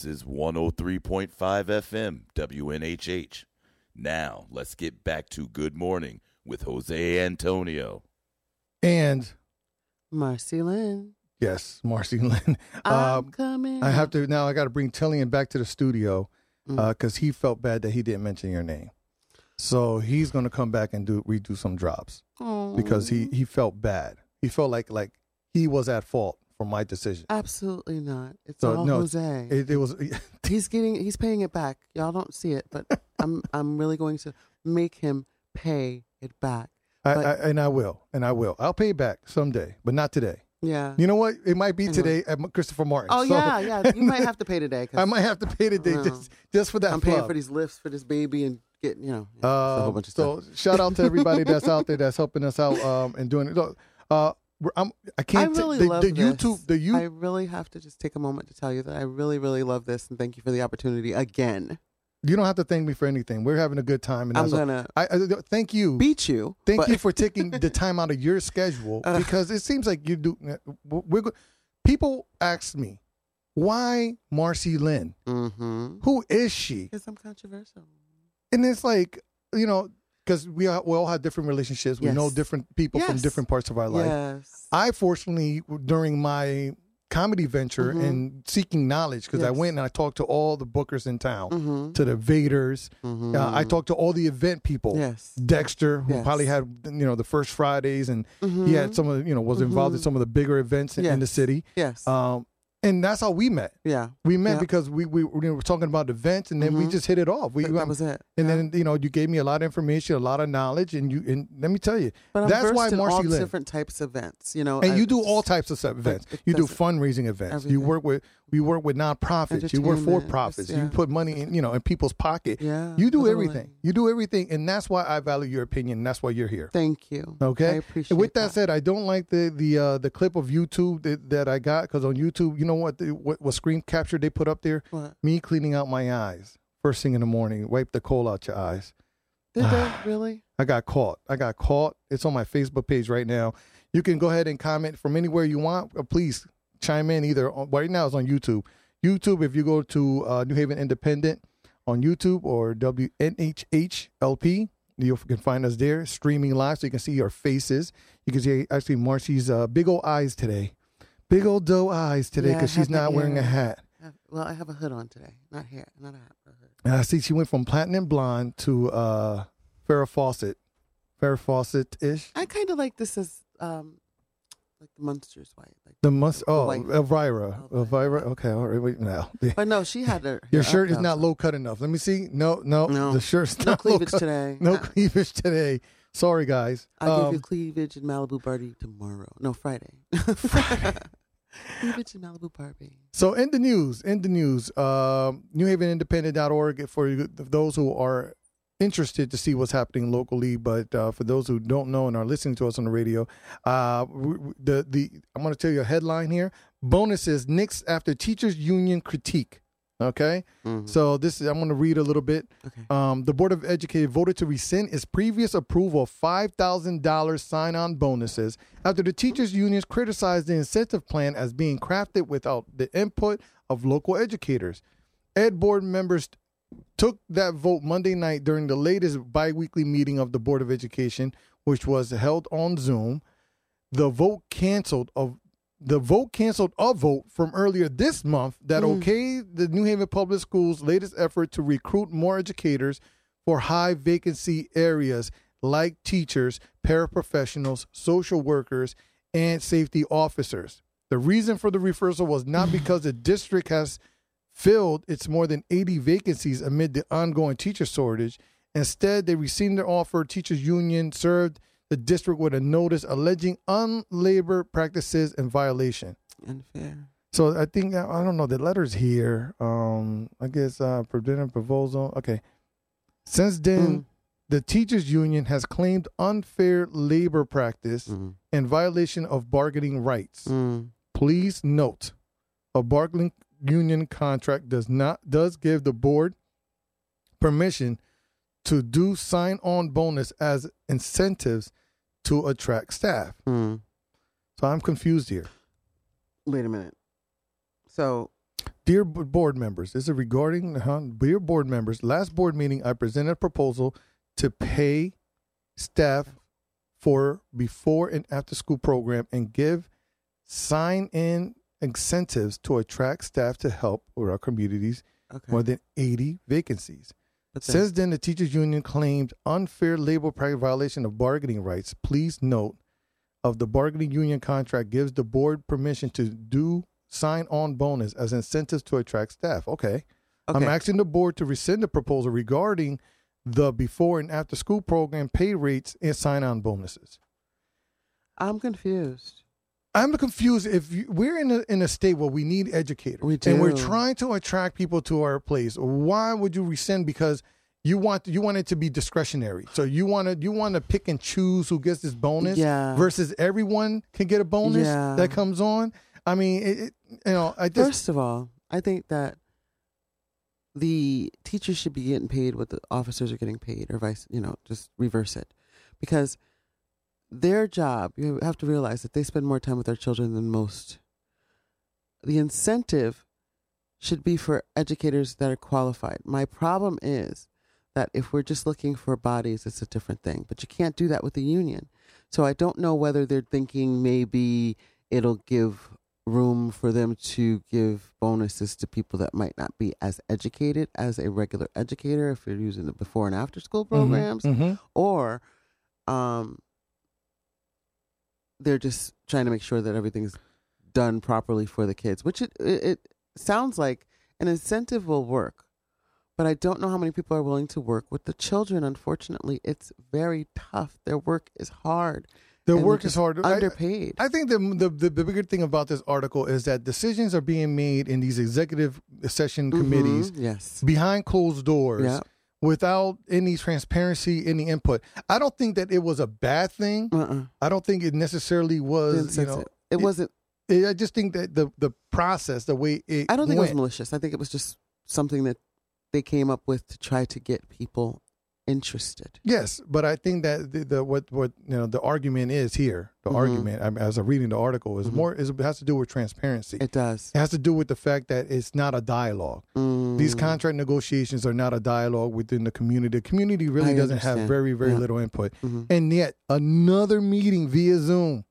This is 103.5 FM, WNHH. Now, let's get back to Good Morning with Jose Antonio. and Marcey Lynn. yes, Marcey Lynn. I'm Um, coming. I have to now. I got to bring Tillian back to the studio Mm. because he felt bad that he didn't mention your name. So he's going to come back and do redo some drops because he he felt bad. He felt like like he was at fault for my decision. Absolutely not. It's So, all no, Jose. It, it was he's getting. He's paying it back. Y'all don't see it, but I'm. I'm really going to make him pay it back. I, But- I, and I will and I will. I'll pay it back someday, but not today. Yeah. You know what? It might be today at Christopher Martin. Oh So- yeah, yeah. You might have to pay today. I might have to pay today just just for that. I'm paying for these lifts for this baby and getting you know it's a whole Um, bunch of so stuff. shout out to everybody that's out there that's helping us out um, and doing it. Look, uh, I'm, I I can't. ta- really the, love the this. YouTube. The you. I really have to just take a moment to tell you that I really, really love this and thank you for the opportunity again. you don't have to thank me for anything. We're having a good time, and I'm gonna I, I thank you. beat you. Thank but- you for taking the time out of your schedule Ugh. because it seems like you do. We're go- people ask me why Marcey Lynn. Mm-hmm. Who is she? Because I'm controversial. And it's like you know because we all, we all have different relationships. We know different people from different parts of our life. Yes. I fortunately during my comedy venture Mhm. and seeking knowledge because I went and I talked to all the bookers in town, Mm-hmm. to the Vaders. mm-hmm. Uh, I talked to all the event people. Yes. Dexter, who Yes. probably had you know the first Fridays, and he had some of the, you know was involved in Mhm. some of the bigger events in, in the city. Yes. Um, and that's how we met. yeah. We met Yeah. because we, we we were talking about events, and then we Mhm. just hit it off. We that, that was it. and Yeah. then you know you gave me a lot of information, a lot of knowledge, and you and let me tell you, but I'm that's why Marcey all Lynn. different types of events. You know, and I- you do all types of events. it You do fundraising events. You work with we work with nonprofits. You work for profits. yes, You put money in you know in people's pocket. Yeah. You do totally. everything. You do everything, and that's why I value your opinion. And that's why you're here. Thank you. Okay. I appreciate And with that, said, I don't like the the uh, the clip of YouTube that, that I got because on YouTube, you know what the, what what screen capture they put up there? What? Me cleaning out my eyes first thing in the morning. Wipe the coal out your eyes. Did they really? I got caught. I got caught. It's on my Facebook page right now. You can go ahead and comment from anywhere you want. Uh, please chime in either on, right now it's on YouTube. YouTube, if you go to uh, New Haven Independent on YouTube or WNHHLP, you can find us there streaming live so you can see our faces. You can see actually Marcey's uh, big old eyes today. Big old doe eyes today Yeah, because she's not wearing a hat. Well, I have a hood on today. Not hair. Not a hat. a hood. And I see she went from platinum blonde to uh, Farrah Fawcett. Farrah Fawcett ish. I kind of like this as um, like the Munsters white. Like, The must. Oh, white- Elvira. Elvira. Elvira. Okay. All right. Wait now. but no, she had her. Your shirt is not low cut enough. Let me see. No, no. No. The shirt's No not cleavage today. No I- cleavage today. Sorry, guys. I'll Um, give you cleavage in Malibu party tomorrow. No, Friday. in Malibu party. So in the news, in the news, um, NewHavenIndependent.org for those who are interested to see what's happening locally, but uh, for those who don't know and are listening to us on the radio, uh, the the I'm going to tell you a headline here: bonuses nixed after teachers union critique. Okay, Mhm. so this is I'm going to read a little bit. Okay. Um, the Board of Education voted to rescind its previous approval of $5,000 sign on bonuses after the teachers' unions criticized the incentive plan as being crafted without the input of local educators. Ed Board members took that vote Monday night during the latest bi weekly meeting of the Board of Education, which was held on Zoom. The vote canceled of the vote canceled a vote from earlier this month that mm. okayed the New Haven Public Schools' latest effort to recruit more educators for high vacancy areas like teachers, paraprofessionals, social workers, and safety officers. The reason for the reversal was not because the district has filled its more than 80 vacancies amid the ongoing teacher shortage. Instead, they rescinded their offer. Teachers union served the district with a notice alleging unlabor practices and violation. Unfair. So I think I don't know the letters here. Um, I guess uh, preventive proposal. Okay. Since then, Mm. the teachers union has claimed unfair labor practice Mm. and violation of bargaining rights. Mm. Please note, a bargaining union contract does not does give the board permission to do sign-on bonus as incentives to attract staff. Hmm. So I'm confused here. Wait a minute. So Dear board members, this is regarding, huh, dear board members, last board meeting, I presented a proposal to pay staff for before and after school program and give sign in incentives to attract staff to help with our communities okay. more than 80 vacancies. Since then, the teachers union claimed unfair labor practice violation of bargaining rights. Please note of the bargaining union contract gives the board permission to do sign on bonus as incentives to attract staff. Okay. I'm asking the board to rescind the proposal regarding the before and after school program pay rates and sign on bonuses. I'm confused. I'm confused. If you, we're in a in a state where we need educators, We do. and we're trying to attract people to our place, why would you rescind? Because you want you want it to be discretionary. So you want to you want to pick and choose who gets this bonus, Yeah. versus everyone can get a bonus Yeah. that comes on. I mean, it, it, you know, I just First of all, I think that the teachers should be getting paid what the officers are getting paid, or vice, you know, just reverse it, because their job. You have to realize that they spend more time with their children than most. The incentive should be for educators that are qualified. My problem is that if we're just looking for bodies, it's a different thing. But you can't do that with the union. So I don't know whether they're thinking maybe it'll give room for them to give bonuses to people that might not be as educated as a regular educator if you're using the before and after school programs Mhm. or um they're just trying to make sure that everything's done properly for the kids which it, it, it sounds like an incentive will work but i don't know how many people are willing to work with the children. Unfortunately it's very tough. Their work is hard Their and work is hard. Underpaid. I think the, the the bigger thing about this article is that decisions are being made in these executive session committees Mhm, yes. behind closed doors yeah without any transparency, any input. I don't think that it was a bad thing. uh-uh. I don't think it necessarily was. You know, it. it wasn't it- I just think that the the process, the way it. I don't think it was malicious. I think it was just something that they came up with to try to get people interested. Yes, but I think that the, the what what you know the argument is here. The Mhm. argument, I as I'm reading the article, is Mhm. more is it has to do with transparency. It does. It has to do with the fact that it's not a dialogue. Mm. These contract negotiations are not a dialogue within the community. The community really I doesn't have very, very Yeah. little input. Mhm. And yet, another meeting via Zoom.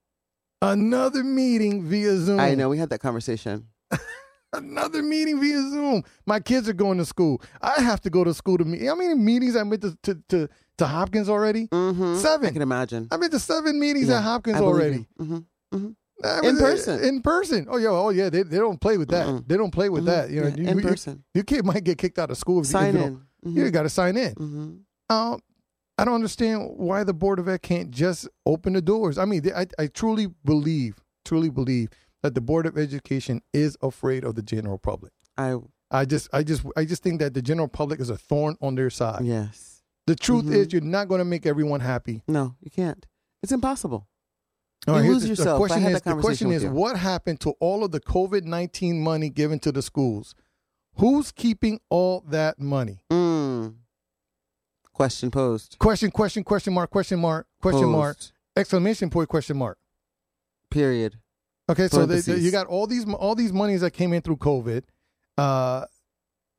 Another meeting via Zoom. I know we had that conversation. Another meeting via Zoom. My kids are going to school. I have to go to school to meet. How many meetings I went to, to, to, to Hopkins already? Mm-hmm. Seven. I can imagine. I've been to seven meetings Yeah, at Hopkins already. you. Mhm. Mhm. I In person. In person. Oh, yeah. Oh, yeah. They, they don't play with that. Mm-mm. They don't play with that. You know, Yeah, you, in you- person. Your kid might get kicked out of school if, you- if Sign you don't. in. You got to sign in. hmm Um, I don't understand why the board of ed can't just open the doors. I mean, I, I truly believe, truly believe that the board of education is afraid of the general public. I I just, I just, I just think that the general public is a thorn on their side. yes. The truth Mhm. is, you're not going to make everyone happy. No, you can't. It's impossible. All You lose the, yourself. The question is, the question is, you. what happened to all of the COVID nineteen money given to the schools? Who's keeping all that money? Mm. Question posed. Question, question, question mark, question mark, question mark, exclamation point, question mark. Period. Okay, so they, they- you got all these all these monies that came in through COVID. Uh,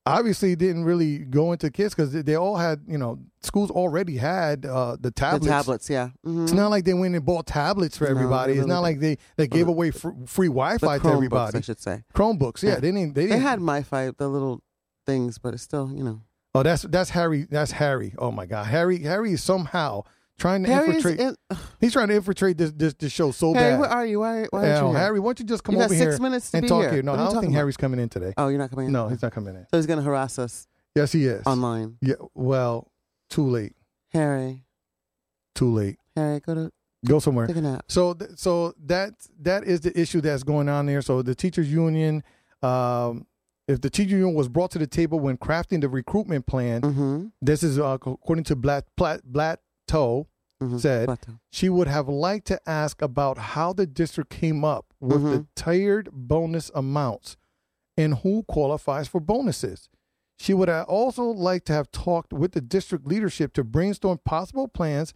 obviously, didn't really go into kids because they, they all had you know schools already had uh, the tablets. The tablets, yeah. Mhm. It's not like they went and bought tablets for everybody. they it's not like they, they gave away fr- free Wi-Fi to everybody. I should say. Chromebooks, yeah, Yeah. they didn't. They, They didn't. had MiFi, the little things, but it's still, you know. oh, that's that's Harry. That's Harry. Oh my God, Harry. Harry is somehow trying to Harry is infiltrate. in, he's trying to infiltrate this this, this show so Harry, bad. where are you? Why, why aren't you here? Harry, why don't you just come you got over six here minutes to and be talk here. here? No, What are I you don't talking think about? Harry's coming in today. Oh, you're not coming in? No, he's not coming in. So he's going to harass us Yes, he is. online. Yeah, well, too late. Harry, Too late. Harry, go to Go somewhere. take a nap. So, th- so that that is the issue that's going on there. So the teachers union, um, if the teacher union was brought to the table when crafting the recruitment plan, Mm-hmm. this is uh, according to Blatt Platt Blatteau, mm-hmm. Said- she would have liked to ask about how the district came up with the Mhm. tiered bonus amounts and who qualifies for bonuses. She would have also liked to have talked with the district leadership to brainstorm possible plans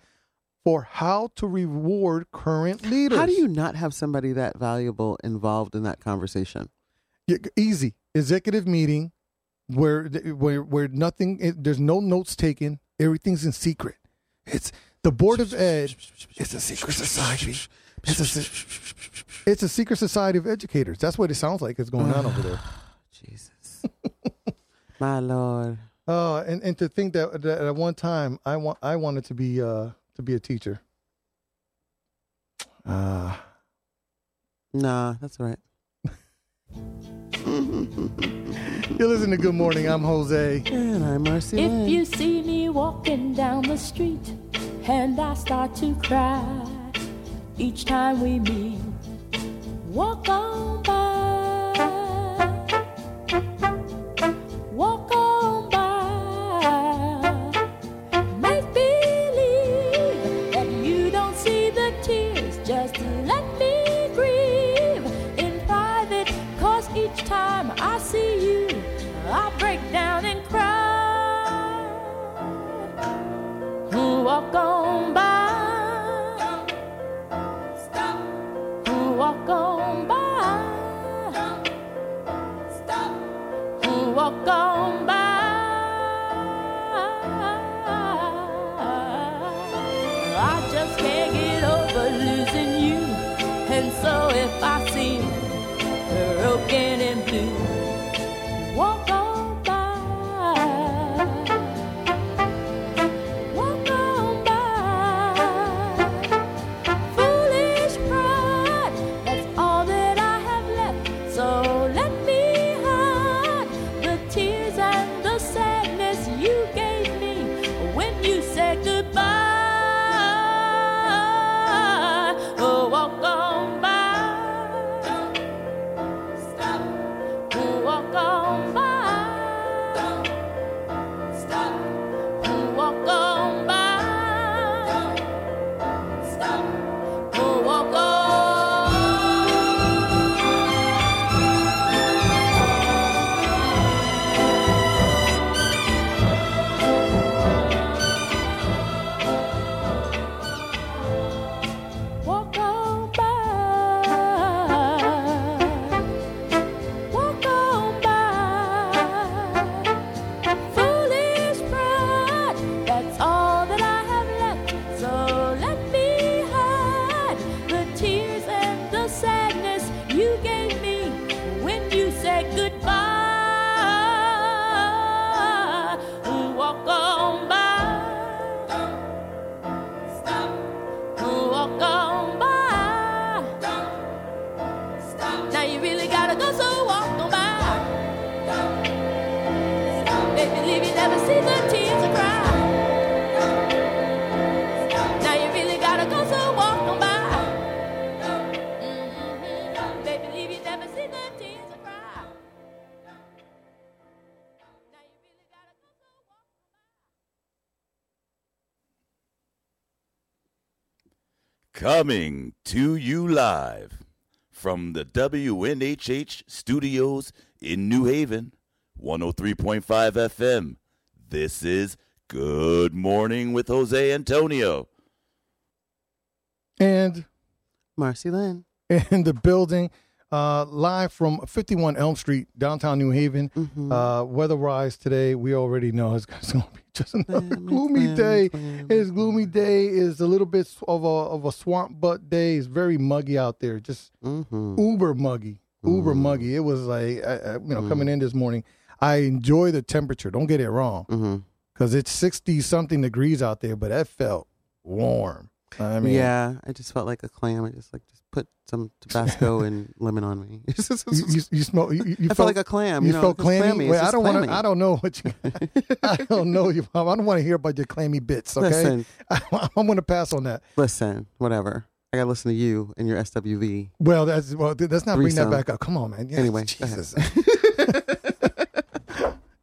for how to reward current leaders. How do you not have somebody that valuable involved in that conversation? Easy executive meeting where where where nothing there's no notes taken everything's in secret it's the board of ed it's a secret society. it's a, it's a secret society of educators. That's what it sounds like is going on over there. Jesus, my lord. uh and and to think that, that at one time i want i wanted to be uh to be a teacher. Uh Nah, that's all right. you're listening to good morning i'm jose And I'm Marcey. Lynn. If you see me walking down the street and I start to cry each time we meet, walk on by. Coming to you live from the WNHH studios in New Haven, 103.5 FM. This is Good Morning with Jose Antonio. and Marcey Lynn. in the building, uh, live from 51 Elm Street, downtown New Haven. Mhm. Uh, weather-wise today, we already know it's, it's going to be just another gloomy day. His gloomy day is a little bit of a of a swamp butt day. It's very muggy out there, just Mhm. uber muggy, uber Mm. muggy. It was like I, I, you know coming in this morning. I enjoy the temperature. Don't get it wrong, because it's 60 something degrees out there, but that felt warm. I mean, yeah, I just felt like a clam. I just like just put some Tabasco and lemon on me. You, you, you smell. You, you I felt like a clam. You You, know, felt clammy. clammy. Wait, I don't want to. I don't know what you. I don't know you. I don't want to hear about your clammy bits. Okay, Listen, I, am going to pass on that. listen, whatever. I gotta listen to you and your SWV. Well, that's well. Let's not bring that back up. Come on, man. Yeah, Anyway. Jesus.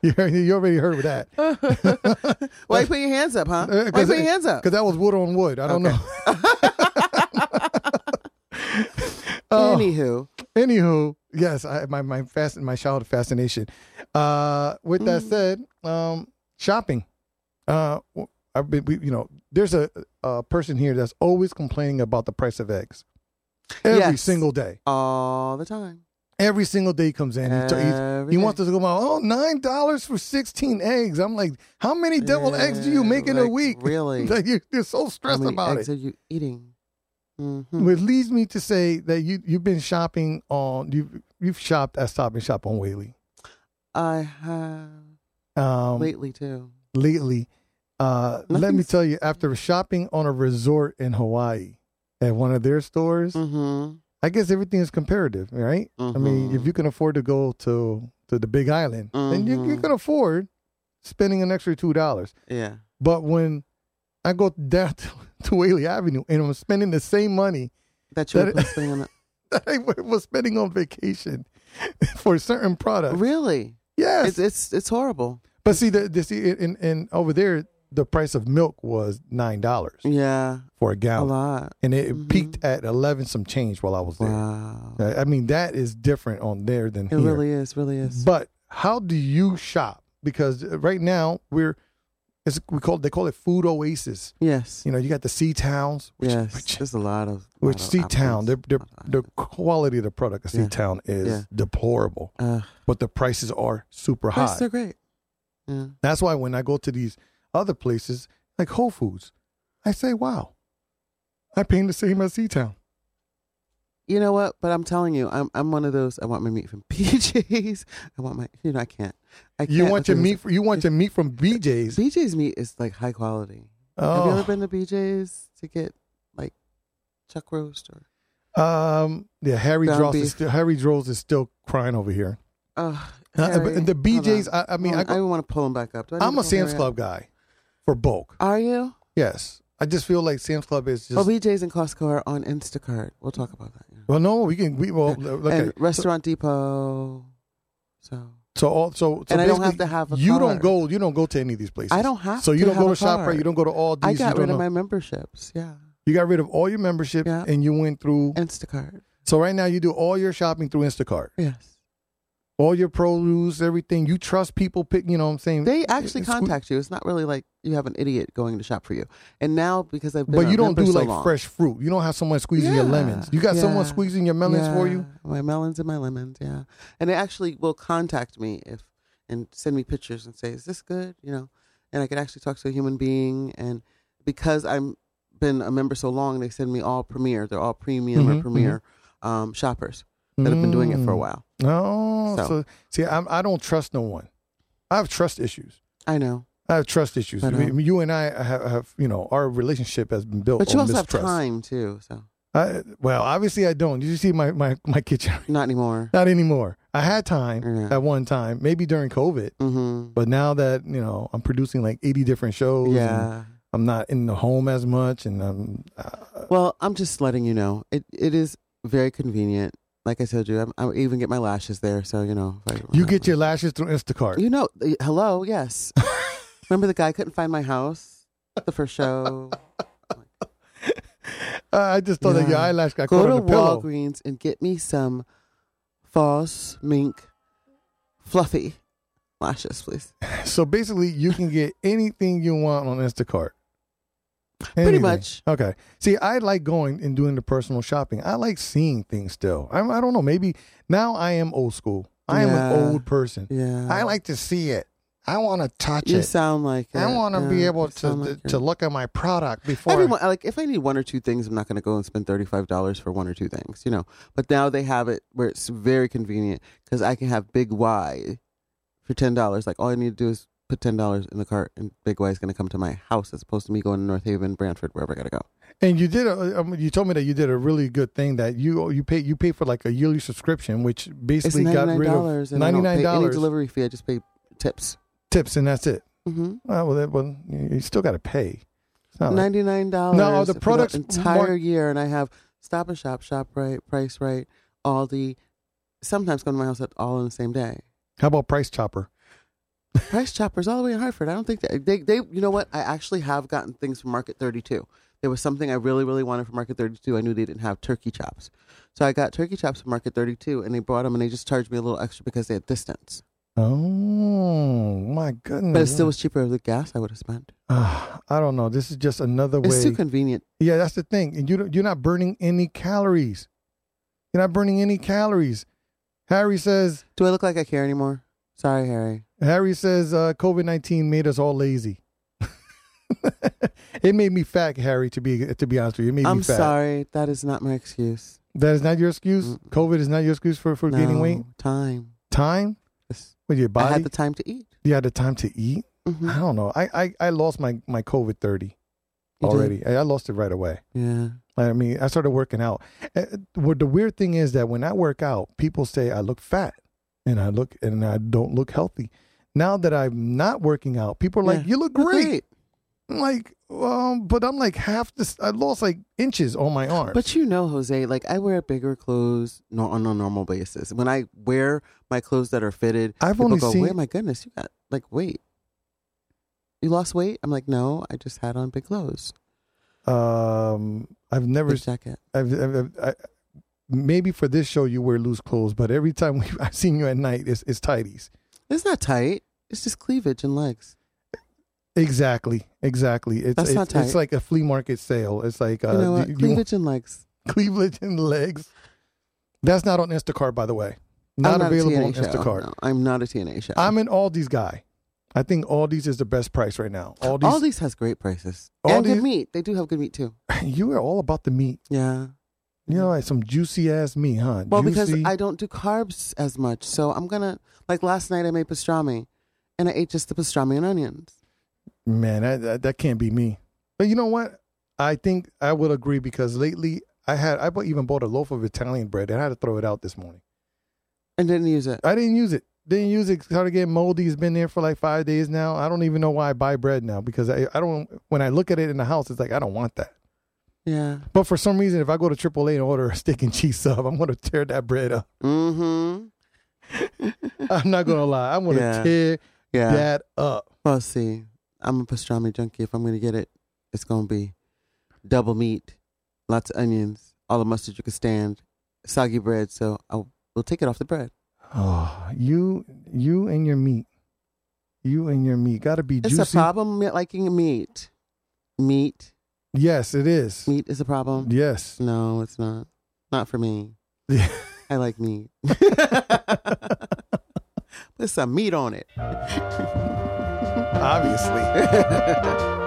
you, you already heard of that. Why you put your hands up, huh? Uh, Why you put your hands up? Because that was wood on wood. I don't Okay. know. Oh. Anywho, Anywho, yes, I, my my fast my childhood fascination. Uh, with that Mm. said, um, shopping. Uh, I've been, we, you know, there's a, a person here that's always complaining about the price of eggs every Yes. single day. all the time. Every single day he comes in. He, t- he wants us to go out. Oh, nine dollars for sixteen eggs. I'm like, how many deviled eggs do you make in a week? really? like you, you're so stressed How many about eggs it. are you eating? hmm Which leads me to say that you you've been shopping on you you've shopped at Stop and Shop on Whalley. I have Um, lately too. lately. Uh, let me tell you, after shopping on a resort in Hawaii at one of their stores, Mm-hmm. I guess everything is comparative, right? I mean, if Mhm. you can afford to go to to the Big Island, then you, you Mhm. can afford spending an extra two dollars. Yeah. But when I go down to, to Whalley Avenue and I'm spending the same money That you were That- spending on that I was spending on vacation for certain products, Really? yes. It's it's it's horrible. but see, the, the see, in, in over there, the price of milk was nine dollars Yeah. for a gallon, A lot. and it Mhm. peaked at eleven some change while I was there. Wow. I mean, that is different on there than here. It here. really is. Really is. But how do you shop? Because right now we're it's, we call they call it food oasis. yes. You know, you got the C-Towns, which, yes. which, There's a lot of. which sea town, the the, Lot of the apples. quality of the product of sea Yeah. town is Yeah. deplorable, Uh, but the prices are super high. prices are great. Yeah. That's why when I go to these other places like Whole Foods, I say, "Wow, I'm paying the same as C-Town." You know what? But I'm telling you, I'm I'm one of those. I want my meat from PJ's. I want my. You know, I can't. I can't You want your meat? You want your meat from BJ's? BJ's meat is like high quality. Have you Oh, ever been to BJ's to get like chuck roast or? um, yeah. Harry Dross is still Harry Dross is still crying over here. Uh, Uh, but the BJ's, I, I mean, I, I, want to pull him back up. I I'm a Sam's Club guy for bulk. Are you? Yes, I just feel like Sam's Club is just. Well, BJ's and Costco are on Instacart. We'll talk about that. yeah. well, no, we can. We well, okay. and Restaurant Depot. So So all so, so And I don't have to have a You don't go. You don't go to any of these places. I don't have So you to don't go to. Shoprite. You don't go to all these. I got rid of know. my memberships. Yeah, You got rid of all your memberships, Yeah. and you went through. Instacart. So right now you do all your shopping through Instacart. Yes, All your produce, everything. You trust people. Pick. You know what I'm saying. they actually It's sque- contact you. It's not really like you have an idiot going to shop for you. And now because I've been, But you don't do so like long- fresh fruit. You don't have someone squeezing your lemons. You got someone squeezing your melons for you. My melons and my lemons, yeah. And they actually will contact me if and send me pictures and say, "Is this good?" You know, and I could actually talk to a human being. And because I'm been a member so long, they send me all premier. They're all premium Mhm, or premier um, shoppers that have been doing it for a Mm. while. So- so, see, I'm, I don't trust no one. I have trust issues. I know, I have trust issues. I mean, you and I have, have, you know, our relationship has been built but you also have time too. So I, well, obviously I don't. Did you see my, my, my kitchen? not anymore. Not anymore. I had time Yeah. at one time, maybe during COVID, hmm but now that you know I'm producing like 80 different shows. and Yeah. I'm not in the home as much, and I'm. Uh, Well, I'm just letting you know. It it is very convenient. Like I told you, I'm, I even get my lashes there. So you know, I- you get your lashes through Instacart. You know, hello, yes. Remember the guy couldn't find my house? The first show. I just thought that your eyelash got Go caught to the pillow. Walgreens and get me some false mink fluffy lashes, please. So basically, you can get anything you want on Instacart. Pretty much. Okay. See, I like going and doing the personal shopping. I like seeing things still. I'm, I don't know. Maybe now I am old school. I am Yeah. an old person. Yeah. I like to see it. I want to touch You it. You sound like I want to be able to like to you're- look at my product before. Everyone, like, if I need one or two things, I'm not going to go and spend thirty-five dollars for one or two things, you know. But now they have it where it's very convenient because I can have Big Y for ten dollars. Like, all I need to do is put ten dollars in the cart, and Big Y is going to come to my house as opposed to me going to North Haven, Branford, wherever I got to go. and you did. A, um, you told me that you did a really good thing. That you you pay you pay for like a yearly subscription, which basically got rid of ninety nine dollars delivery fee. I just pay tips. tips, and that's it. Mm-hmm. Oh, well, that, well, you still got to pay. It's not like- Ninety nine dollars. No, the products entire year, and I have Stop and Shop, ShopRite, Price Right, Aldi. Sometimes come to my house at all in the same day. how about Price Chopper? Price Choppers all the way in Hartford. I don't think that, they they you know what? I actually have gotten things from Market 32. There was something I really really wanted from Market 32. I knew they didn't have turkey chops. So I got turkey chops from Market 32 and they brought them and they just charged me a little extra because they had distance. Oh my goodness! But it still was cheaper than the gas I would have spent. Ah, I don't know. This is just another It's way. too convenient. yeah, that's the thing. And you don't- you're not burning any calories. You're not burning any calories. Harry says. Do I look like I care anymore? Sorry, Harry. Harry says uh, COVID nineteen made us all lazy. it made me fat, Harry. To be to be honest with you, it made I'm me fat. sorry. That is not my excuse. That is not your excuse. Mm-mm. COVID is not your excuse for for gaining No, weight. Time. Time with your I body. had the time to eat. you had the time to eat. Mhm. I don't know. I I, I lost my my COVID thirty You did? already. I I lost it right away. Yeah. I mean, I started working out. Uh, What the weird thing is that when I work out, people say I look fat, and I look and I don't look healthy. Now that I'm not working out, people are like, Yeah. "You look Look great." I'm like, um, but I'm like half this. I lost like inches on my arms. But you know, Jose, like I wear bigger clothes no, on a normal basis. When I wear my clothes that are fitted, I've people only go, seen. "Wait, my goodness, you got like weight. You lost weight?" I'm like, "No, I just had on big clothes, um, I've never. jacket." I've, I've, I've I, maybe for this show you wear loose clothes, but every time we, I've seen you at night, it's it's tighties. It's not tight. It's just cleavage and legs. Exactly, exactly. It's That's it's, not tight. it's like a flea market sale. It's like uh, you know what? Cleavage and legs. cleavage and legs. That's not on Instacart, by the way. Not, not available on show. Instacart. No, I'm not a TNA show. I'm an Aldi's guy. I think Aldi's is the best price right now. Aldi's, Aldi's has great prices and Aldi's- good meat. They do have good meat too. you are all about the meat. Yeah. You know, like some juicy ass meat, huh? Well, because I don't do carbs as much, so I'm gonna like last night I made pastrami, and I ate just the pastrami and onions. Man, that, that that can't be me. But you know what? I think I would agree because lately I had I bought- even bought a loaf of Italian bread and I had to throw it out this morning. and didn't use it. I didn't use it. Didn't use it. Started getting moldy. It's been there for like five days now. I don't even know why I buy bread now because I, I don't. When I look at it in the house, it's like I don't want that. Yeah. But for some reason, if I go to AAA and order a steak and cheese sub, I'm gonna tear that bread up. Mm-hmm. I'm not gonna lie. I'm gonna Yeah. tear Yeah. that up. Well, see, I'm a pastrami junkie. If I'm gonna get it, it's gonna be double meat, lots of onions, all the mustard you can stand, soggy bread. So I'll take it off the bread. Oh, you, you and your meat, you and your meat gotta be It's juicy. a problem liking meat. Meat, Yes, it is. meat is a problem. Yes. No, it's not. Not for me. I like meat. Put some meat on it. Obviously.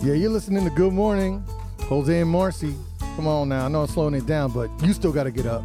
Yeah, you're listening to Good Morning, Jose and Marcey. Come on now, I know I'm slowing it down, but you still got to get up.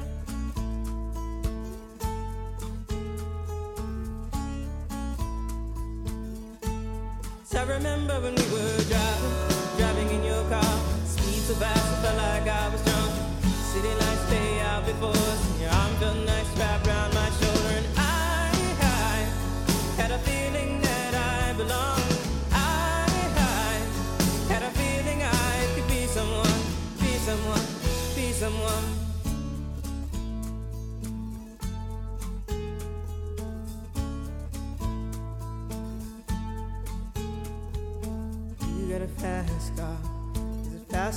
Remember when we were driving, driving in your car. Speed so fast, I felt like I was drunk. City lights lay out before us, and your arm felt nice wrapped around my shoulder. And I, I had a feeling that I belonged. I, I had a feeling I could be someone be someone, be someone,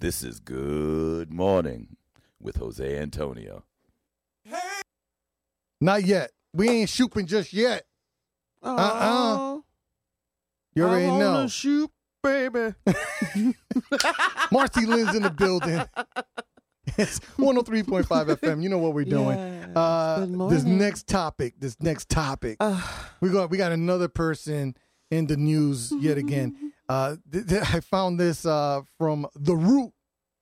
This is Good Morning with Jose Antonio. Not yet. We ain't shooting just yet. Uh-uh. You already I know. wanna shoot, baby. MarceyLynn's in the building. It's 103.5 FM. You know what we're doing. Yes. Uh, this next topic, this next topic, Ah. we got we got another person in the news yet again. Uh, th- th- I found this uh, from the Root.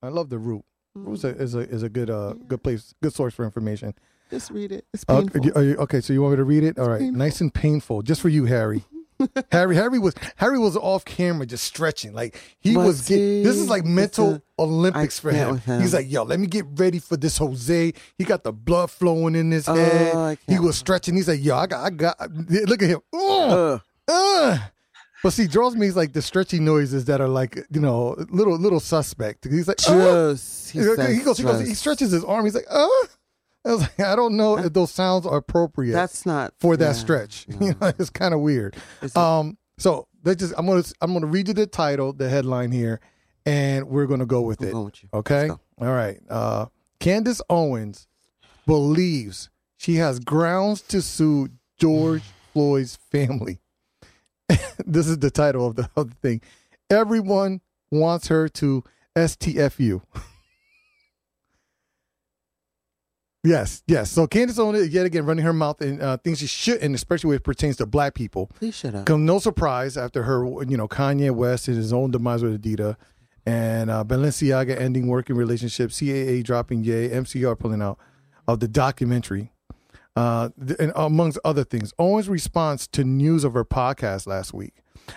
I love the Root. Root is a is a, is a good uh good place, good source for information. Just read it. It's Uh, painful. are you- okay, so you want me to read it? All right, painful. nice and painful, just for you, Harry. Harry, Harry was Harry was off camera, just stretching. Like he But was. Get, this is like mental it's Olympics I for him. him. He's like, yo, let me get ready for this Jose. He got the blood flowing in his Oh, head. He was stretching. He's like, yo, I got, I got. Look at him. Ugh. ugh. But see, draws me like the stretchy noises that are like, you know, little little suspect. He's like. Just, he, he, goes, he goes, he goes, he stretches his arm. He's like, uh. I was like, I don't know if those sounds are appropriate That's not for that yeah, stretch. no. You know, it's kind of weird. Is it- Um, so let's just I'm gonna I'm gonna read you the title, the headline here, and we're gonna go with I'm it. with. Okay. Let's All right. Uh, Candace Owens believes she has grounds to sue George Floyd's family. this is the title of the, of the thing. Everyone wants her to STFU. yes, yes. So Candace Owens yet again running her mouth and uh, things she shouldn't, especially when it pertains to black people. Please shut up. Come no surprise after her, you know, Kanye West and his own demise with Adidas, and uh, Balenciaga ending working relationship, CAA dropping Ye, MRC pulling out of the documentary, uh, and amongst other things. Owens' response to news of her podcast last week.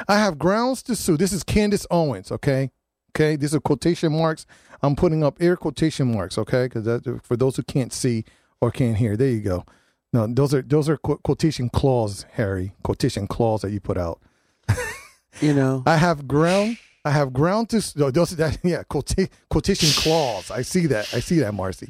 I have grounds to sue. This is Candace Owens, okay? Okay, these are quotation marks. I'm putting up air quotation marks, okay? Because for those who can't see or can't hear, there you go. No, those are those are qu- quotation clause, Harry. Quotation clause that you put out. You know, I have ground. I have ground to. No, those, that, yeah, quota, quotation clause. I see that. I see that, Marcey.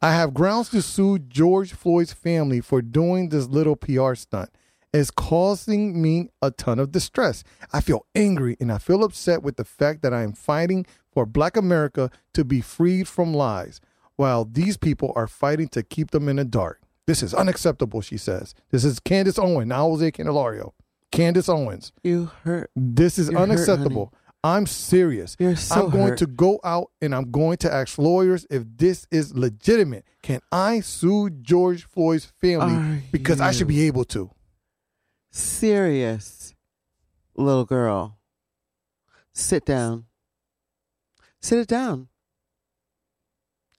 I have grounds to sue George Floyd's family for doing this little PR stunt. It's causing me a ton of distress. I feel angry and I feel upset with the fact that I am fighting for Black America to be freed from lies, while these people are fighting to keep them in the dark. This is unacceptable, she says. This is Candace Owens, not Jose Candelario. Candace Owens. you hurt. This is You're hurt, unacceptable. I'm serious. You're so I'm going hurt. to go out and I'm going to ask lawyers if this is legitimate. Can I sue George Floyd's family Are because I should be able to? serious little girl. Sit down. Sit it down.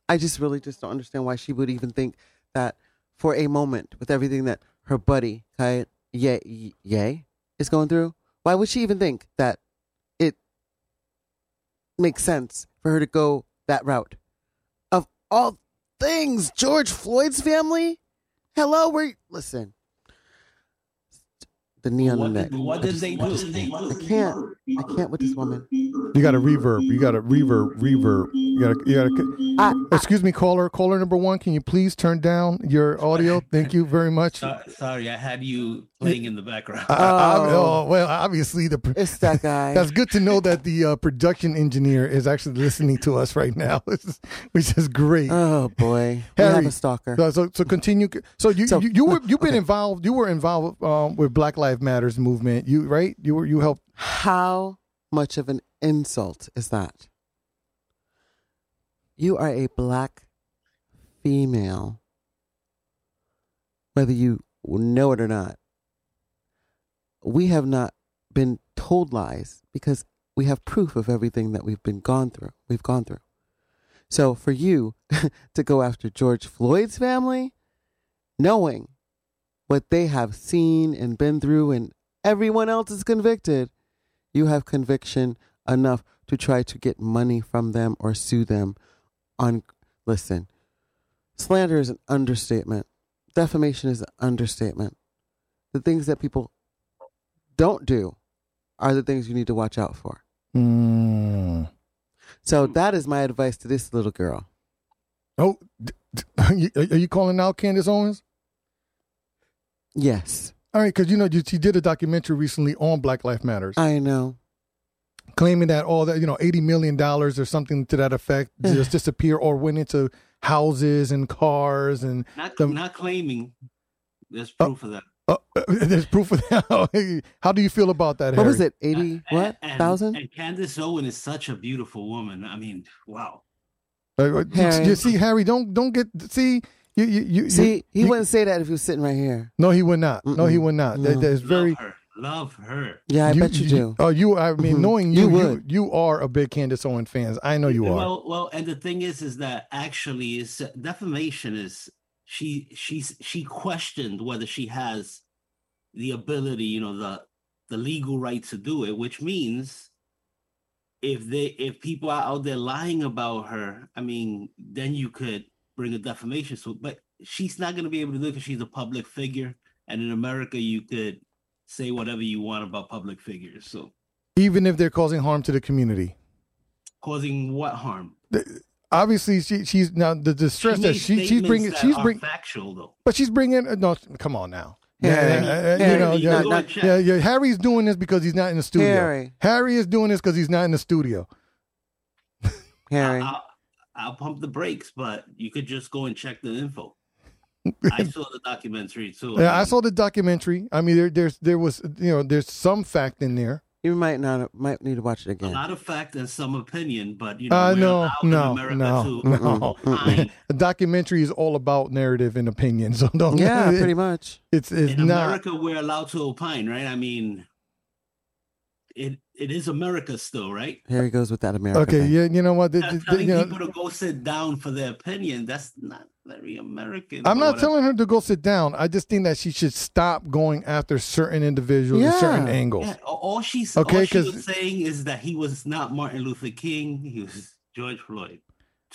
I just really just don't understand why she would even think that for a moment with everything that her buddy Kai Yay Yay is going through. Why would she even think that makes sense for her to go that route? Of all things, George Floyd's family? Hello, we listen. The knee on the What neck. did, what did just- they I just do? can't. I can't. I can't with this woman. You got to reverb. You got to reverb. Reverb. You got. You got to. I, Excuse me, caller. Caller number one. Can you please turn down your audio? Thank you very much. So- sorry, I had you playing in the background. I- I- Oh. oh well, obviously the. it's that guy. That's good to know that the uh, production engineer is actually listening to us right now, which is, which is great. oh boy, we have a stalker. So, so, so continue. So you So, you, you were you've been okay. involved. You were involved um, with Black Lives Matters movement. You right? You were you helped. How much of an insult is that? You are a black female, whether you know it or not. We have not been told lies because we have proof of everything that we've been gone through. We've gone through. So for you to go after George Floyd's family, knowing what they have seen and been through, and everyone else is convicted, you have conviction enough to try to get money from them or sue them on listen slander is an understatement defamation is an understatement the things that people don't do are the things you need to watch out for Mm. so that is my advice to this little girl Oh, d- d- are you, are you calling out Candace Owens? yes All right, because you know you, she did a documentary recently on Black Lives Matters. i know claiming that all that you know, eighty million dollars or something to that effect just disappear or went into houses and cars and Not The- not claiming. There's proof of that. Uh, there's proof of that. How do you feel about that? What was it? Eighty what And- thousand? And Candace Owen is such a beautiful woman. I mean, wow. Uh, you- Harry. You see, Harry, don't don't get see. You, you, you, See, he you- wouldn't say that if he was sitting right here. No, he would not. No, he would not. That, No. that's very. Love her. Love her. Yeah, I bet you do. Oh, you. I mean, Mhm. knowing You you, you, would. you are a big Candace Owen fans. I know you are. Well, well, and the thing is, is that actually, is defamation is she she's she questioned whether she has the ability, you know, the the legal right to do it, which means if they if people are out there lying about her, I mean, then you could bring a defamation suit. But she's not going to be able to do it because she's a public figure, and in America, you could say whatever you want about public figures. So, Even if they're causing harm to the community. causing what harm? Obviously, she, she's now the distress that she she's bringing. that She's bringing factual though. but she's bringing. uh, No, come on now. Harry, Yeah, Harry, you know, yeah, go yeah, yeah. Harry's doing this because he's not in the studio. Harry. Harry is doing this because he's not in the studio. Harry. I'll, I'll pump the brakes, but you could just go and check the info. I saw the documentary too. Yeah, I saw the documentary. I mean, there, there's there was you know there's some fact in there. You might not might need to watch it again. a lot of fact and some opinion, but you know, Uh, we're no, allowed in no, America no, to no. opine. A documentary is all about narrative and opinion. So don't. Yeah, pretty much. It's it's In not. America, we're allowed to opine, right? I mean, it it is America still, right? Here he goes with that America. Okay, thing. yeah, you know what? the- Not the- the- telling you know, people to go sit down for their opinion. That's not very American. I'm not telling her to go sit down. I just think that she should stop going after certain individuals and certain angles. Yeah, all she's Okay, all she 'cause- was saying is that he was not Martin Luther King. He was George Floyd.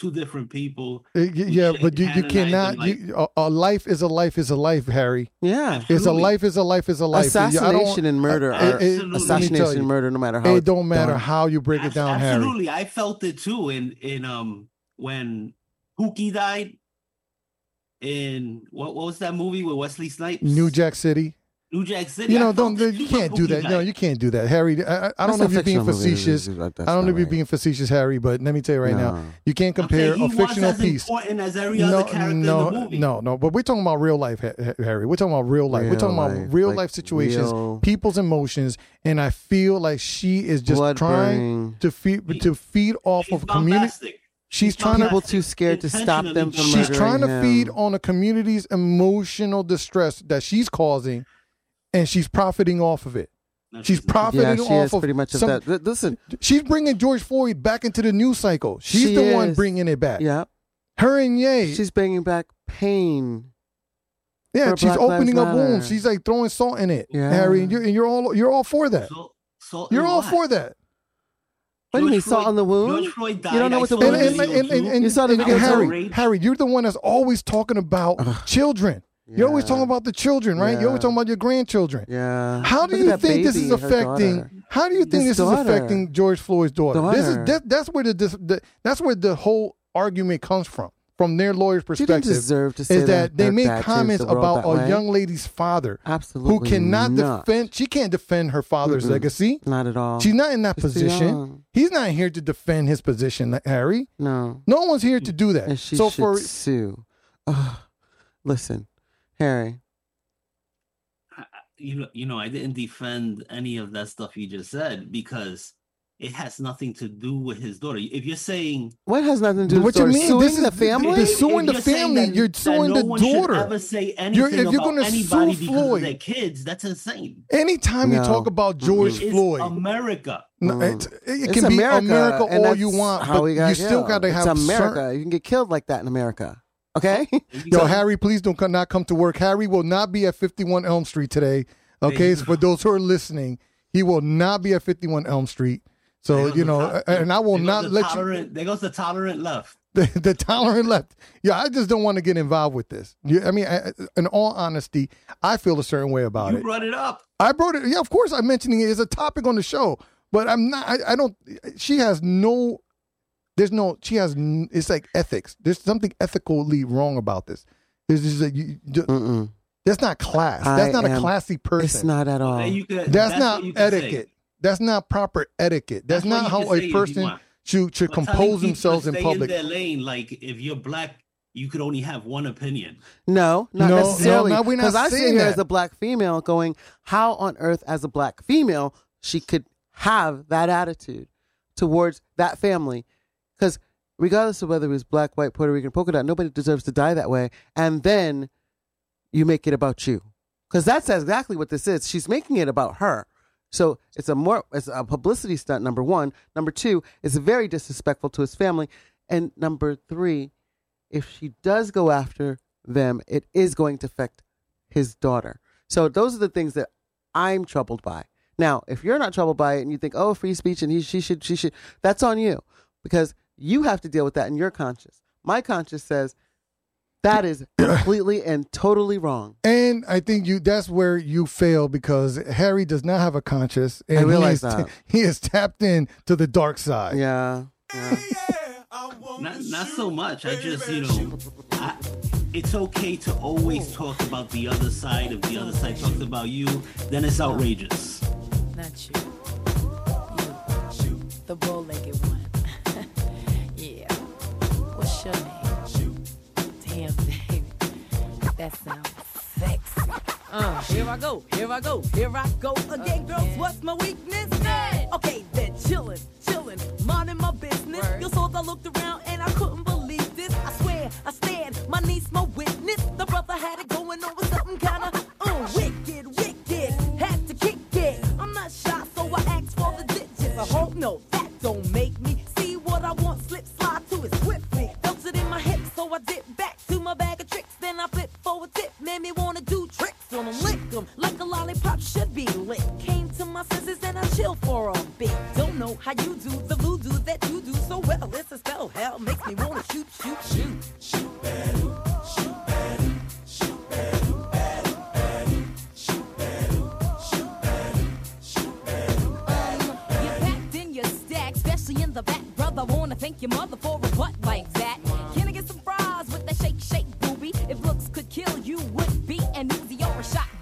Two different people. Uh, yeah, but you, you cannot. like- You, a, a life is a life is a life, Harry. Yeah. It's a life is a life is a life. Yeah, I don't- Assassination and murder uh, are it- it- let me tell assassination you, and murder, no matter how. It it's don't matter done. how you break it Abs- down, Harry. Absolutely, I felt it too. In in um when Pookie died. In what what was that movie with Wesley Snipes? New Jack City. New Jack City. You know, don't it you can't do Pookie that. No, died. you can't do that, Harry. I, I- I don't That's know if you're being fictional movie. facetious. I don't know if you're being facetious, Harry. But let me tell you right now, you can't compare saying he a was fictional as piece. important as every no, other character no, in the movie. no, no. But we're talking about real life, Ha- Ha- Harry. We're talking about real life. we're Real talking about life, real like life situations, real- people's emotions, and I feel like she is just Blood trying burning. to feed to feed off She's of community. She's She's trying to People too scared to stop them from she's trying to him. feed on a community's emotional distress that she's causing, and she's profiting off of it. No, She's she's not. profiting Yeah, she off is of pretty much of that. Listen, She's bringing George Floyd back into the news cycle. She's She the one bringing it back. yeah, Her and Ye. she's bringing back pain. yeah, for she's Black opening up wounds. She's like throwing salt in it, Yeah. Harry. And you're, and you're all you're all for that. So, so You're all what? for that. What do you George mean, salt Floyd- on the wound? George Floyd died. You don't know I what the And, wound is? video and, and, too. and- You saw the and video Harry. Harry, you're the one that's always talking about children. You're always Yeah. talking about the children, right? You're always Yeah. talking about your grandchildren. Yeah. How do Look you think this is affecting? daughter. How do you think This this, is affecting George Floyd's daughter? This is Daughter. that, that's where the, dis- the that's where the whole argument comes from, from their lawyer's perspective. deserve to say Is that they that dad changed comments the about a way. young lady's father Absolutely who cannot not. defend? She can't defend her father's Mm-mm. legacy. Not at all. She's not in that She's position. He's not here to defend his position, uh, Harry. No. No one's here to do that. And she so should for sue. Ugh. listen, Harry. I- I- you know, you know, I didn't defend any of that stuff you just said because it has nothing to do with his daughter. If you're saying What has nothing to do with his daughter? What you mean? Suing This is- the family? You're suing the family, that- you're that suing no the one daughter. Ever say anything You're- if you're about gonna anybody sue because of Floyd- their kids? That's insane. anytime you talk about George It's Floyd, America. no, Mm. it, it It's can be America, America all you want, but you still got to have It's America. certain- You can get killed like that in America. Okay? Yo, Harry, please don't come, not come to work. Harry will not be at 51 Elm Street today. Okay, so for those who are listening, he will not be at 51 Elm Street. So you know, to- and I will not let you. There goes the tolerant left. the, the tolerant left. Yeah, I just don't want to get involved with this. You, I mean, I, in all honesty, I feel a certain way about You it. brought it up. I brought it. Yeah, of course, I'm mentioning it as a topic on the show, but I'm not. I, I don't. She has no. There's no. She has. It's like ethics. There's something ethically wrong about this. There's just like you, you- that's not class. I That's not a classy person. It's not at all. Could- that's, not what say. etiquette. that's not proper etiquette. That's, That's not how a person should should compose themselves in stay public. their lane, like if you're black, you could only have one opinion. No, not No, no, necessarily. no, Because I see saying here that. as a black female going, how on earth, as a black female, she could have that attitude towards that family? Because regardless of whether it was black, white, Puerto Rican, polka dot, nobody deserves to die that way. And then you make it about you. Because that's exactly what this is. She's making it about her. So it's a more it's a publicity stunt. Number one. Number two, it's very disrespectful to his family. And number three, if she does go after them, it is going to affect his daughter. So those are the things that I'm troubled by. Now, if you're not troubled by it and you think, oh, free speech and he, she should, she should, that's on you because you have to deal with that in your conscience. My conscience says that is completely and totally wrong. And I think you that's where you fail because Harry does not have a conscience. And I realize he is, that. he is tapped in to the dark side. Yeah. yeah. Not not so much. I just you know, I, it's okay to always talk about the other side. If the other side talks about you, then it's outrageous. Not you. You. The bow-legged one. Your name? Damn, baby. That sounds sexy. Uh, here I go, here I go, here I go again, girls. What's my weakness? Okay, then chillin', chillin', minding my business. Word. You saw I looked around and I couldn't believe this. I swear, I stand, my niece, my witness. The brother had it going on with something kinda uh, wicked, wicked. Had to kick it. I'm not shy, so I asked for the digits. I hope no, a tip, made me wanna do tricks on them, lick them like a lollipop should be lit. Came to my senses and I chill for a bit. Don't know how you do the voodoo that you do so well. It's a spell, hell makes me wanna shoot, shoot, shoot. Um, you packed in your stack, especially in the back, brother. Wanna thank your mother for a butt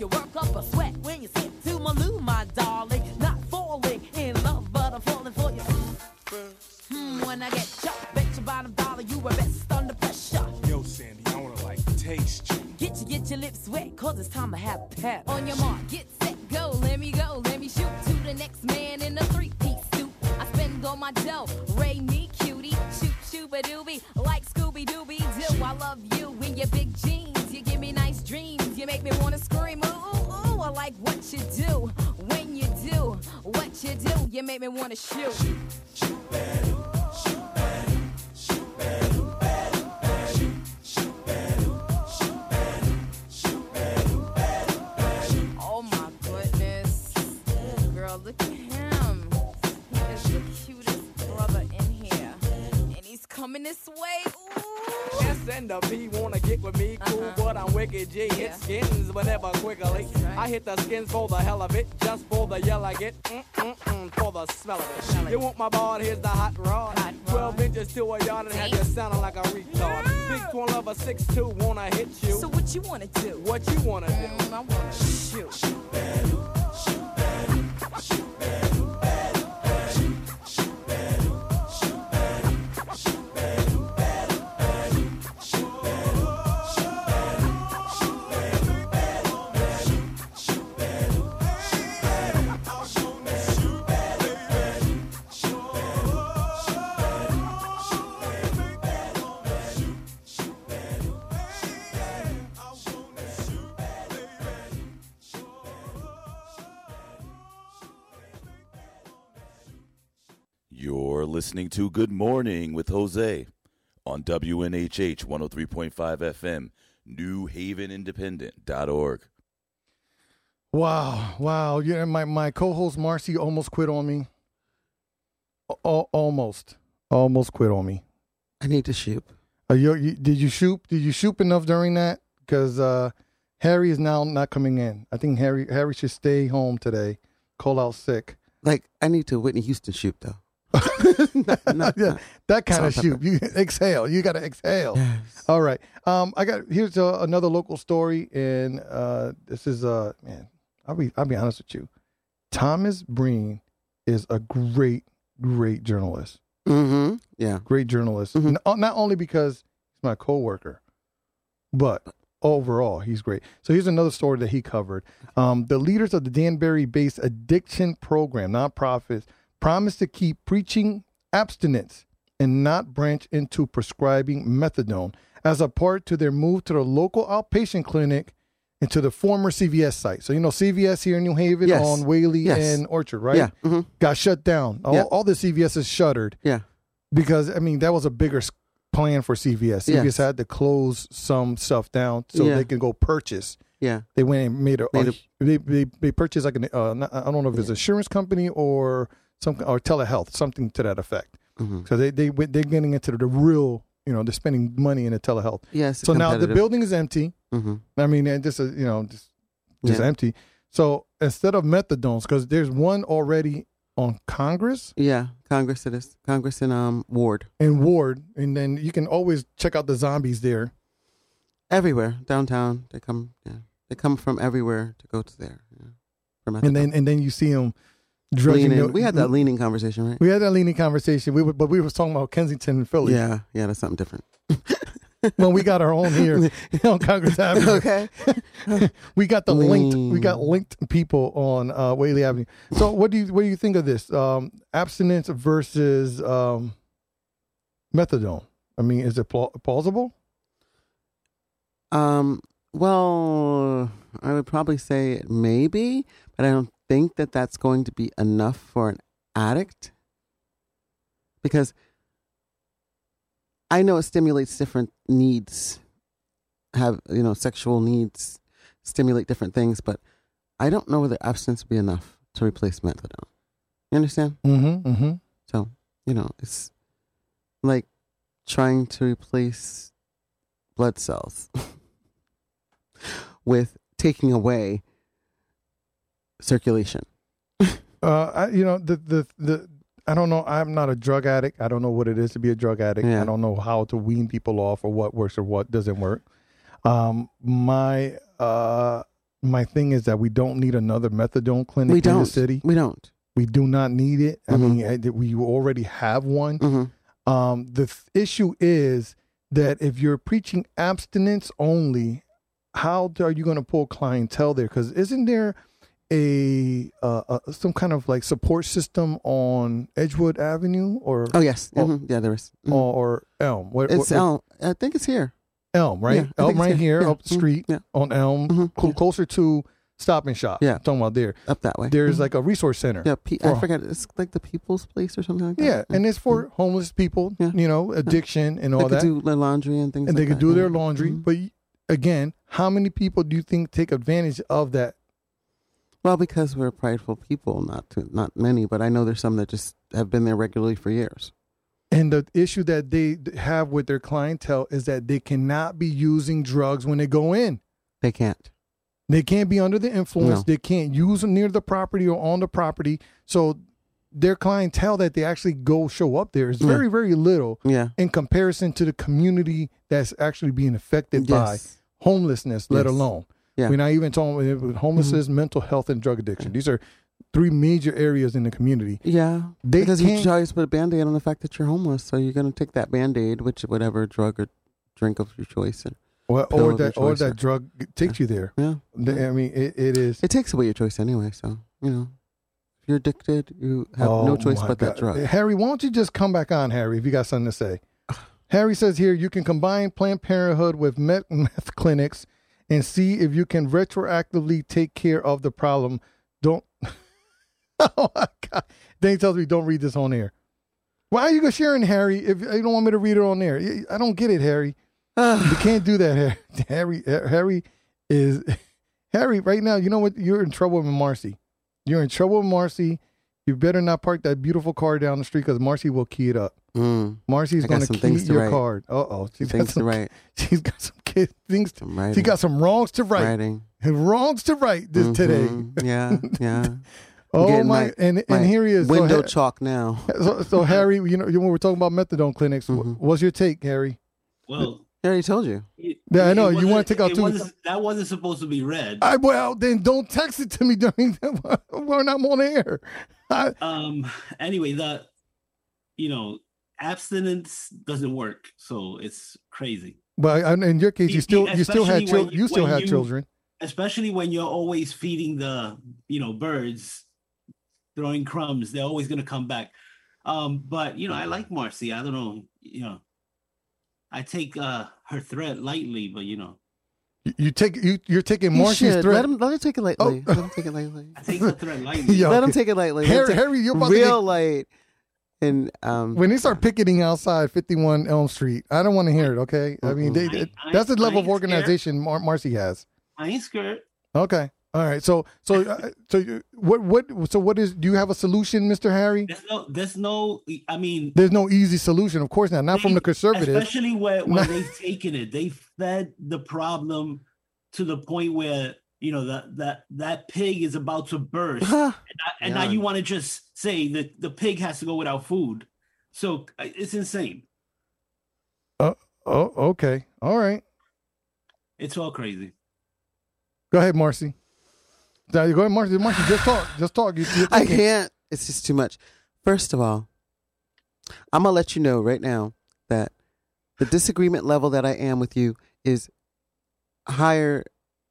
You work up a sweat. The skins for the hell of it, just for the yell I get, mm mm mm, for the smell of Smell it. it. You want my ball? Here's the hot rod. Hot Twelve rod. inches to a yard and have you sounding like a retard. Big twin lover six two wanna hit you. So what you wanna do? what you wanna do? To Good Morning with Jose on WNHH 103.5 FM, New Haven Independent.org. Wow, wow. Yeah, my my co-host Marcey almost quit on me. Al- almost, almost quit on me. I need to shoot. Uh, you, you, did you shoot? Did you shoot enough during that? Because uh, Harry is now not coming in. I think Harry Harry should stay home today. Call out sick. Like I need to Whitney Houston shoot though. Not- not- yeah, that kind of shoot. You exhale. You got to exhale. Yes. All right. Um, I got here's uh, another local story, and uh, this is uh, man. I'll be I'll be honest with you. Thomas Breen is a great great journalist. Mm-hmm. Yeah. Great journalist. Mhm. N- Not only because he's my coworker, but overall he's great. So here's another story that he covered. Um, the leaders of the Danbury-based addiction program nonprofits promised to keep preaching abstinence and not branch into prescribing methadone as a part to their move to the local outpatient clinic and to the former CVS site. So you know CVS here in New Haven Yes. on Whalley Yes. and Orchard, right? Yeah. Mm-hmm. Got shut down. All, Yeah. all the CVS is shuttered Yeah. because I mean that was a bigger plan for CVS. CVS Yes. had to close some stuff down so Yeah. they can go purchase. Yeah. They went and made a, Made a- they, they they purchased like an uh, I don't know if it's insurance company or some or telehealth something to that effect. Mm-hmm. So they they they're getting into the real you know they're spending money in the telehealth. Yes. So now the building is empty. Mm-hmm. I mean and just uh, you know just just Yeah. empty. So instead of methadones, because there's one already on Congress Yeah. Congress it is. Congress and um Ward. and Ward, and then you can always check out the zombies there. Everywhere downtown. They come. Yeah. They come from everywhere to go to there. Yeah. And then and then you see them leaning. we had that leaning conversation, right? We had that leaning conversation. We were, but we were talking about Kensington and Philly. Yeah. Yeah. That's something different. When we got our own here on Congress Avenue. okay. We got the linked. We got linked people on uh, Whalley Avenue. So what do you what do you think of this um, abstinence versus um, methadone? I mean, is it pla- plausible? Um. Well, I would probably say maybe, but I don't think that that's going to be enough for an addict because I know it stimulates different needs. Have you know sexual needs stimulate different things, but I don't know whether abstinence would be enough to replace methadone. You understand? Mm-hmm. Mm-hmm. So you know it's like trying to replace blood cells with taking away circulation. Uh, I, you know the the the. I don't know. I'm not a drug addict. I don't know what it is to be a drug addict. Yeah. I don't know how to wean people off or what works or what doesn't work. Um, my uh, my thing is that we don't need another methadone clinic we in don't. the city. We don't. We do not need it. I Mhm. mean, I- we already have one. hmm Um, the th- issue is that if you're preaching abstinence only, how are you going to pull clientele there? Because isn't there a, uh, a some kind of like support system on Edgewood Avenue or Oh yes. Oh. Mhm. Yeah, there is. Mhm. or, or Elm? What, it's what- Elm. I think it's here. Elm, right? Yeah, Elm right here, Yeah. up the Mhm. street Yeah, on Elm, Mhm. cl- Yeah. closer to Stop and Shop. Yeah. I'm talking about there. up that way. There's like a resource center. yeah. I for- forget. It's like the People's Place or something like that. Yeah, and it's for homeless people, Yeah. you know, addiction and they all could that. do their laundry and things. and they like could that, do their laundry. But again, how many people do you think take advantage of that? Well, because we're prideful people, not to, not many, but I know there's some that just have been there regularly for years. And the issue that they have with their clientele is that they cannot be using drugs when they go in. They can't. They can't be under the influence. No. They can't use them near the property or on the property. So their clientele that they actually go show up there is Yeah. very, very little Yeah. in comparison to the community that's actually being affected by Yes. homelessness, let alone. Yeah. Mm-hmm. We're not even talking about homelessness, mental health, and drug addiction. These are three major areas in the community. Yeah. They because you always put a band aid on the fact that you're homeless. So you're going to take that band aid, which whatever drug or drink of your choice. And, Or, pill or that or that drug takes you there. yeah. I mean, it, it is. It takes away your choice anyway. So, you know, if you're addicted, you have no Oh choice my but that God. drug. Harry, why don't you just come back on, Harry, if you got something to say? Harry says here you can combine Planned Parenthood with meth, meth clinics and see if you can retroactively take care of the problem. Don't. oh my God. Then he tells me don't read this on air. Why are you sharing Harry if you don't want me to read it on there? I don't get it, Harry. you can't do that, Harry. Harry, Harry is Harry. Right now, you know what? You're in trouble with Marcey. You're in trouble with Marcey. You better not park that beautiful car down the street because Marcey will key it up. Mm. Marcey's going to key your write. card. Uh oh, she's got Things to some. write. She's got some kid, things. To, I'm she writing. got some wrongs to write. Writing. Wrongs to write this today. Mhm. Yeah, yeah. Oh my! my- and my and here he is. Window Ha- chalk now. So, so Harry, you know, when we're talking about methadone clinics, Mm-hmm. what's your take, Harry? Well, I already told you. Yeah, I know. You wanna take out two- wasn't- That wasn't supposed to be read. I well, then don't text it to me during when I'm on air. I, um anyway the you know abstinence doesn't work so it's crazy but in your case, you still you still had Especially chil- when you still had you- children. especially when you're always feeding the you know birds throwing crumbs they're always going to come back um but you know i like marcey i don't know you know i take uh her threat lightly but you know You, you take you you're taking You Marcey's should. threat. Let him let him take it lightly. Oh. Let him take it lightly. i take the threat lightly Yo, Let him take it lightly. Harry, Harry, you're about to real get- light. And um, when they start picketing outside 51 Elm Street, I don't want to hear it. Okay, I mean they, I- I- that's the level of organization Mar- Marcey has. i ain't scared Okay, all right. So so uh, so you- what what so what is? Do you have a solution, Mister Harry? there's no there's no i mean There's no easy solution, of course not. Not from the conservatives. especially when, when they've taken it they fed the problem to the point where you know that that that pig is about to burst and, I- and now you want to just say that the pig has to go without food so uh, it's insane Oh, oh, okay, all right. it's all crazy Go ahead, Marcey. Now, Go ahead, Marcey. Marcey, just talk. Just talk. You, I can't. It's just too much. First of all, I'm gonna let you know right now that the disagreement level that I am with you is higher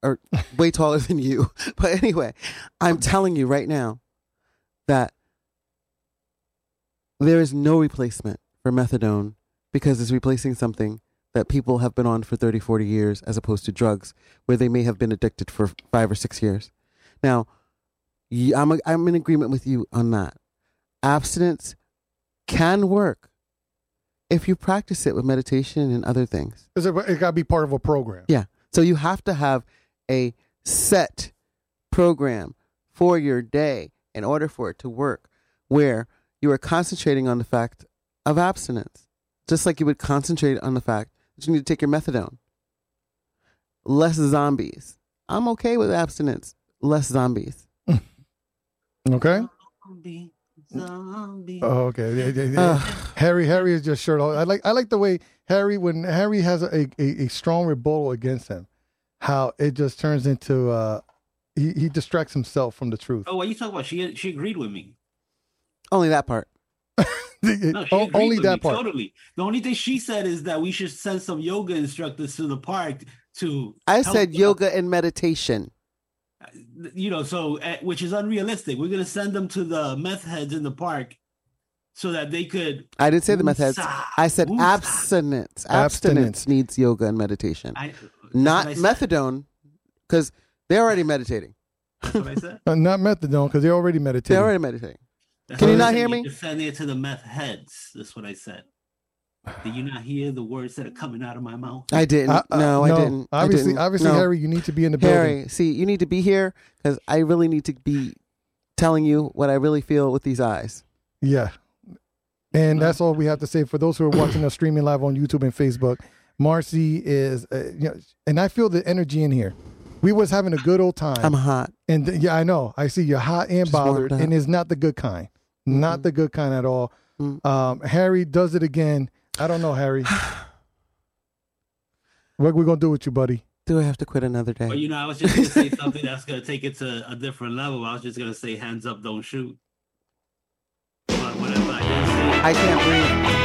or way taller than you. But anyway, I'm telling you right now that there is no replacement for methadone because it's replacing something that people have been on for 30, 40 years as opposed to drugs where they may have been addicted for five or six years. Now, I'm, a, I'm in agreement with you on that. Abstinence can work if you practice it with meditation and other things. It's a- It got to be part of a program. Yeah. So you have to have a set program for your day in order for it to work, where you are concentrating on the fact of abstinence, just like you would concentrate on the fact that you need to take your methadone. Less zombies. I'm okay with abstinence. Less zombies. Okay. Zombie, zombie. Oh, okay. Yeah, yeah, yeah. Harry, Harry is just shirt off. I like, I like the way Harry, when Harry has a, a, a strong rebuttal against him, how it just turns into, uh, he, he distracts himself from the truth. oh what are you talking about she she agreed with me Only that part. no, she O- agreed only with that me, part. totally the only thing she said is that we should send some yoga instructors to the park to I said them. yoga and meditation. you know, so uh, which is unrealistic. We're gonna send them to the meth heads in the park so that they could. I didn't say the meth heads. I said woosah. abstinence. Abstinence needs yoga and meditation. I, Not that's what I said. methadone, because they're already meditating. That's what I said. Uh, not methadone because they're already meditating. They're already meditating. That's Can you not hear me? need to Send it to the meth heads. That's what I said. Did you not hear the words that are coming out of my mouth? I didn't. Uh, uh, no, I didn't. I Obviously, didn't. obviously, No. Harry, you need to be in the building. Harry, see, you need to be here because I really need to be telling you what I really feel with these eyes. Yeah. And that's all we have to say for those who are watching us streaming live on YouTube and Facebook. Marcy is, uh, you know, and I feel the energy in here. We was having a good old time. I'm hot. And th- yeah, I know. I see you're hot and Just bothered, and it's not the good kind. Not the good kind at all. Mm. Um, Harry does it again. I don't know, Harry. what we gonna do with you, buddy? Do I have to quit another day? Well, you know, I was just gonna say something that's gonna take it to a different level. I was just gonna say, hands up, don't shoot. But whatever I say. I can't breathe.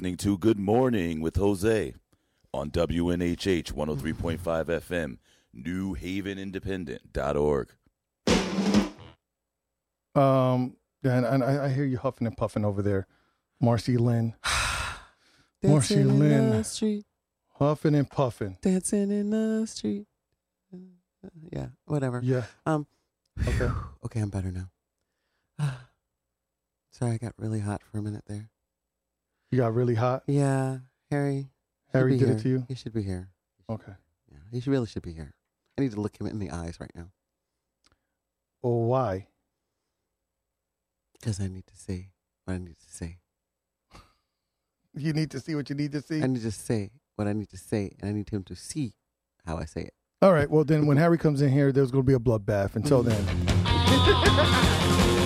Listening to Good Morning with Jose on WNHH 103.5 FM, newhavenindependent.org. Um, and, and I, I hear you huffing and puffing over there, Marcey Lynn, Marcey Dancing in Lynn. the street, huffing and puffing. dancing in the street. Yeah, whatever. Yeah. Um. Okay. Okay, I'm better now. Sorry, I got really hot for a minute there. You got really hot. Yeah, Harry. Harry did it to you? He should be here. Okay. Yeah, he should, really should be here. I need to look him in the eyes right now Well, why? because I need to say what I need to say. You need to see what you need to see. I need to say what I need to say, and I need him to see how I say it. All right. Well, then when Harry comes in here, there's going to be a bloodbath. Until then.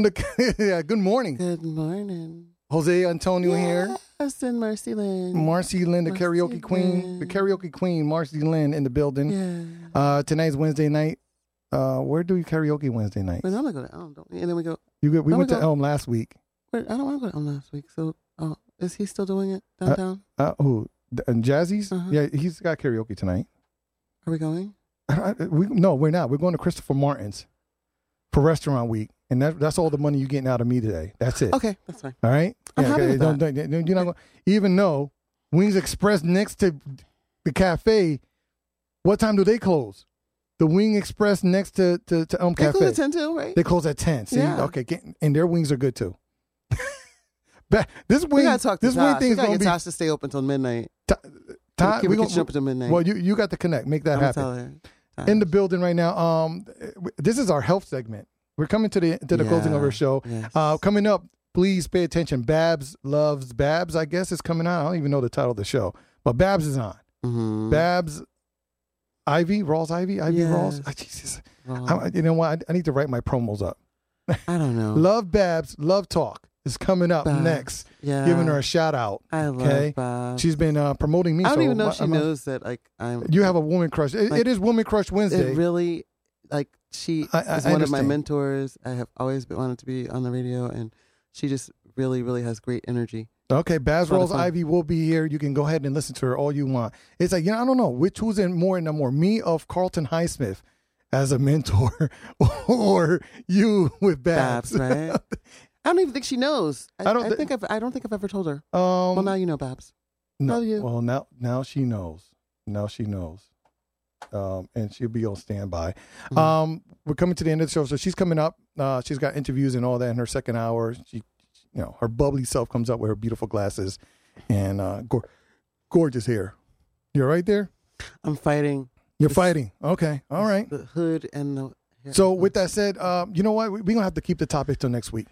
From the yeah. Good morning, Good morning. Jose Antonio here. Yes, and Marcey Lynn. Marcey Lynn, the Marcey karaoke queen, the karaoke queen, Marcey Lynn in the building. Yeah. Uh, tonight's Wednesday night. Uh, where do you karaoke Wednesday night? Wait, I'm gonna go to Elm, don't we? And then we go. You go, we went to gonna go- Elm last week. Wait, I don't want to go to Elm last week. So, oh, is he still doing it downtown? Uh, who? D- And Jazzy's? Uh-huh. Yeah, he's got karaoke tonight. Are we going? we no, we're not. We're going to Christopher Martin's for restaurant week, and that, that's all the money you're getting out of me today. That's it. Okay, that's fine. All right. I'm happy with don't, that. don't- you're not going. Even though Wings Express next to the cafe, what time do they close? the Wing Express next to to, to Elm They Cafe. close at 10 too, right? They close at ten. See, Yeah. okay, get, and their wings are good too. Ba- this we wing, gotta talk to this wing Tosh. thing We is gotta going get to be. Tosh to stay open till midnight. Todd, Keep we gonna- kitchen open till midnight. well, you you got to connect. Make that I'm happen. tell her. Tosh. in the building right now. Um, this is our health segment. We're coming to the to the closing of our show. yes. Uh, coming up, please pay attention. Babs loves Babs. I guess is coming out. I don't even know the title of the show, but Babs is on. Mhm. Babs, Ivy Rawls, Ivy, Ivy Rawls. Yes. Ah, Jesus, Well, I, you know what? I, I need to write my promos up. I don't know. Love Babs, Love Talk is coming up Babs. next. yeah. Giving her a shout out. I love okay? Babs. She's been uh, promoting me. I don't so even know my- if she I'm a- knows that like I'm. You have a woman crush. It, Like, it is Woman Crush Wednesday. It really like she I- I- is one of my mentors. I have always been wanted to be on the radio, and she just really, really has great energy. Okay, Baz It's a lot of Rawls. Ivy will be here. You can go ahead and listen to her all you want. It's like, you know, I don't know which who's in more and more. Me of Carlton Highsmith as a mentor or you with Babs. Babs, right? I don't even think she knows. I, I I don't don't thi- think I've. I don't think I've ever told her. um, well, now you know, Babs. no. Well, now now she knows. Now she knows. Um, and she'll be on standby. Mhm. Um, we're coming to the end of the show, so she's coming up. Uh, she's got interviews and all that in her second hour. She, you know, her bubbly self comes up with her beautiful glasses and uh, gor- gorgeous hair. You're right there. I'm fighting. You're It's- fighting. Okay. All right. The hood and the. hair- So with that said, um, you know what? We're gonna have to keep the topic till next week.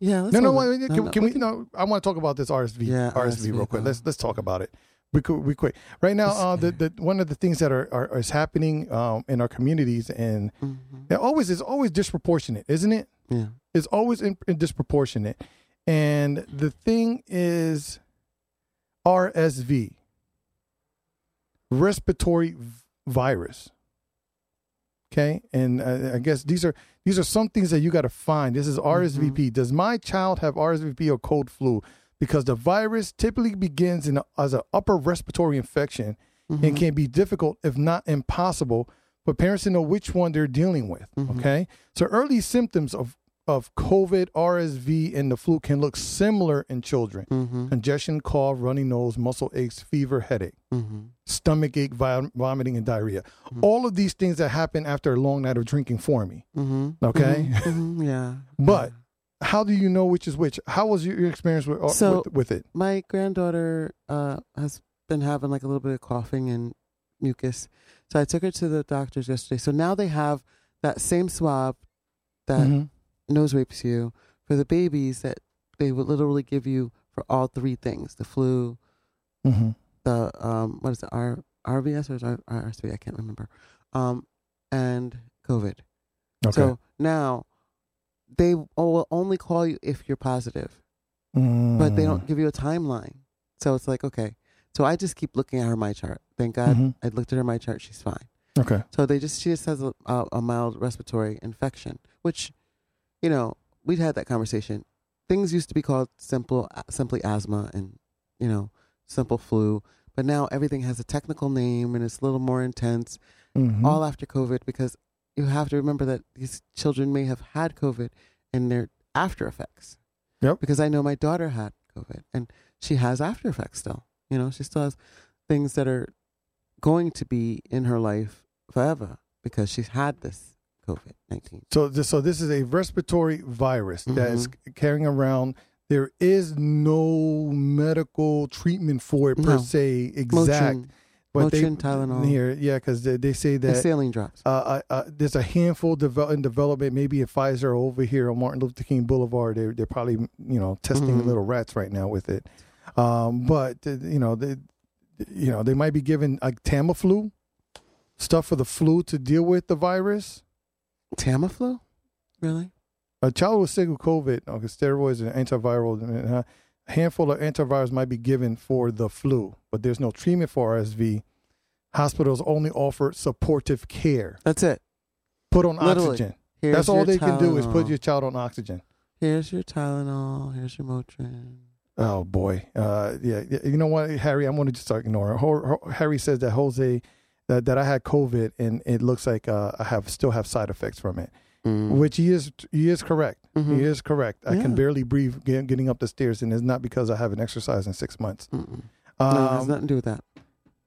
yeah. Let's No, no, wait, it. wait, can, can we? No, I want to talk about this RSV. Yeah, RSV, real quick. uh, Let's let's talk about it. We could we quick. Right now, uh, the, the one of the things that are, are is happening um, in our communities, and Mhm. it always is always disproportionate, isn't it? Yeah. It's always in, in disproportionate, and the thing is, RSV, respiratory v- virus. Okay, and uh, I guess these are these are some things that you got to find. This is RSVP. Does my child have RSVP or cold flu? Because the virus typically begins in a, as an upper respiratory infection and can be difficult, if not impossible, for parents to know which one they're dealing with. Okay, so early symptoms of of COVID, RSV, and the flu can look similar in children: Mm-hmm. congestion, cough, runny nose, muscle aches, fever, headache Mm-hmm. stomach ache, vom- vomiting, and diarrhea. All of these things that happen after a long night of drinking for me. Mm-hmm. Okay. hmm Yeah. But how do you know which is which? How was your, your experience with, uh, So- with with it? my granddaughter uh, has been having like a little bit of coughing and mucus. So I took her to the doctors yesterday. So now they have that same swab that Mhm. nose rapes you for the babies that they would literally give you for all three things the flu, Mhm. the, um, what is it, R- RVS or RSV? I can't remember. Um, and COVID. Okay. So now they will only call you if you're positive but Mm. they don't give you a timeline. So it's like, okay. So I just keep looking at her MyChart. Thank God Mhm. I looked at her MyChart. She's fine. Okay. So they just she just has a, a, mild respiratory infection, which, you know, we'd had that conversation. Things used to be called simple, simply asthma, and you know, simple flu. But now everything has a technical name and it's a little more intense. Mhm. All after COVID, because you have to remember that these children may have had COVID and their after effects. Yep. Because I know my daughter had COVID and she has after effects still. You know, she still has things that are going to be in her life forever because she's had this COVID 19. So this, so this is a respiratory virus that is mm-hmm. carrying around. There is no medical treatment for it per No. se exact. Motrin, but they Motrin, Tylenol. here, yeah, because they, they say and that saline drops. uh, uh, uh, there's a handful devel- in development. Maybe at Pfizer over here on Martin Luther King Boulevard, they're they're probably you know testing Mhm. little rats right now with it. Um, but uh, you know they, you know they might be giving like Tamiflu stuff for the flu to deal with the virus. Tamiflu? Really? A child with sick with COVID, okay, steroids and antiviral, uh, a handful of antivirals might be given for the flu, but there's no treatment for RSV. Hospitals only offer supportive care. That's it. Put on Literally. oxygen. Here's That's all they can do is put your child on oxygen. Here's your Tylenol. Here's your Motrin. Oh boy, uh, yeah, yeah. You know what, Harry? I'm going to just start ignoring. Ho- Ho- Harry says that Jose that, that I had COVID and it looks like uh, I have still have side effects from it, Mm. which he is he is correct. Mhm. He is correct. I can barely breathe get, getting up the stairs, and it's not because I haven't exercised in six months. Mm-mm. no, it has Um, nothing to do with that.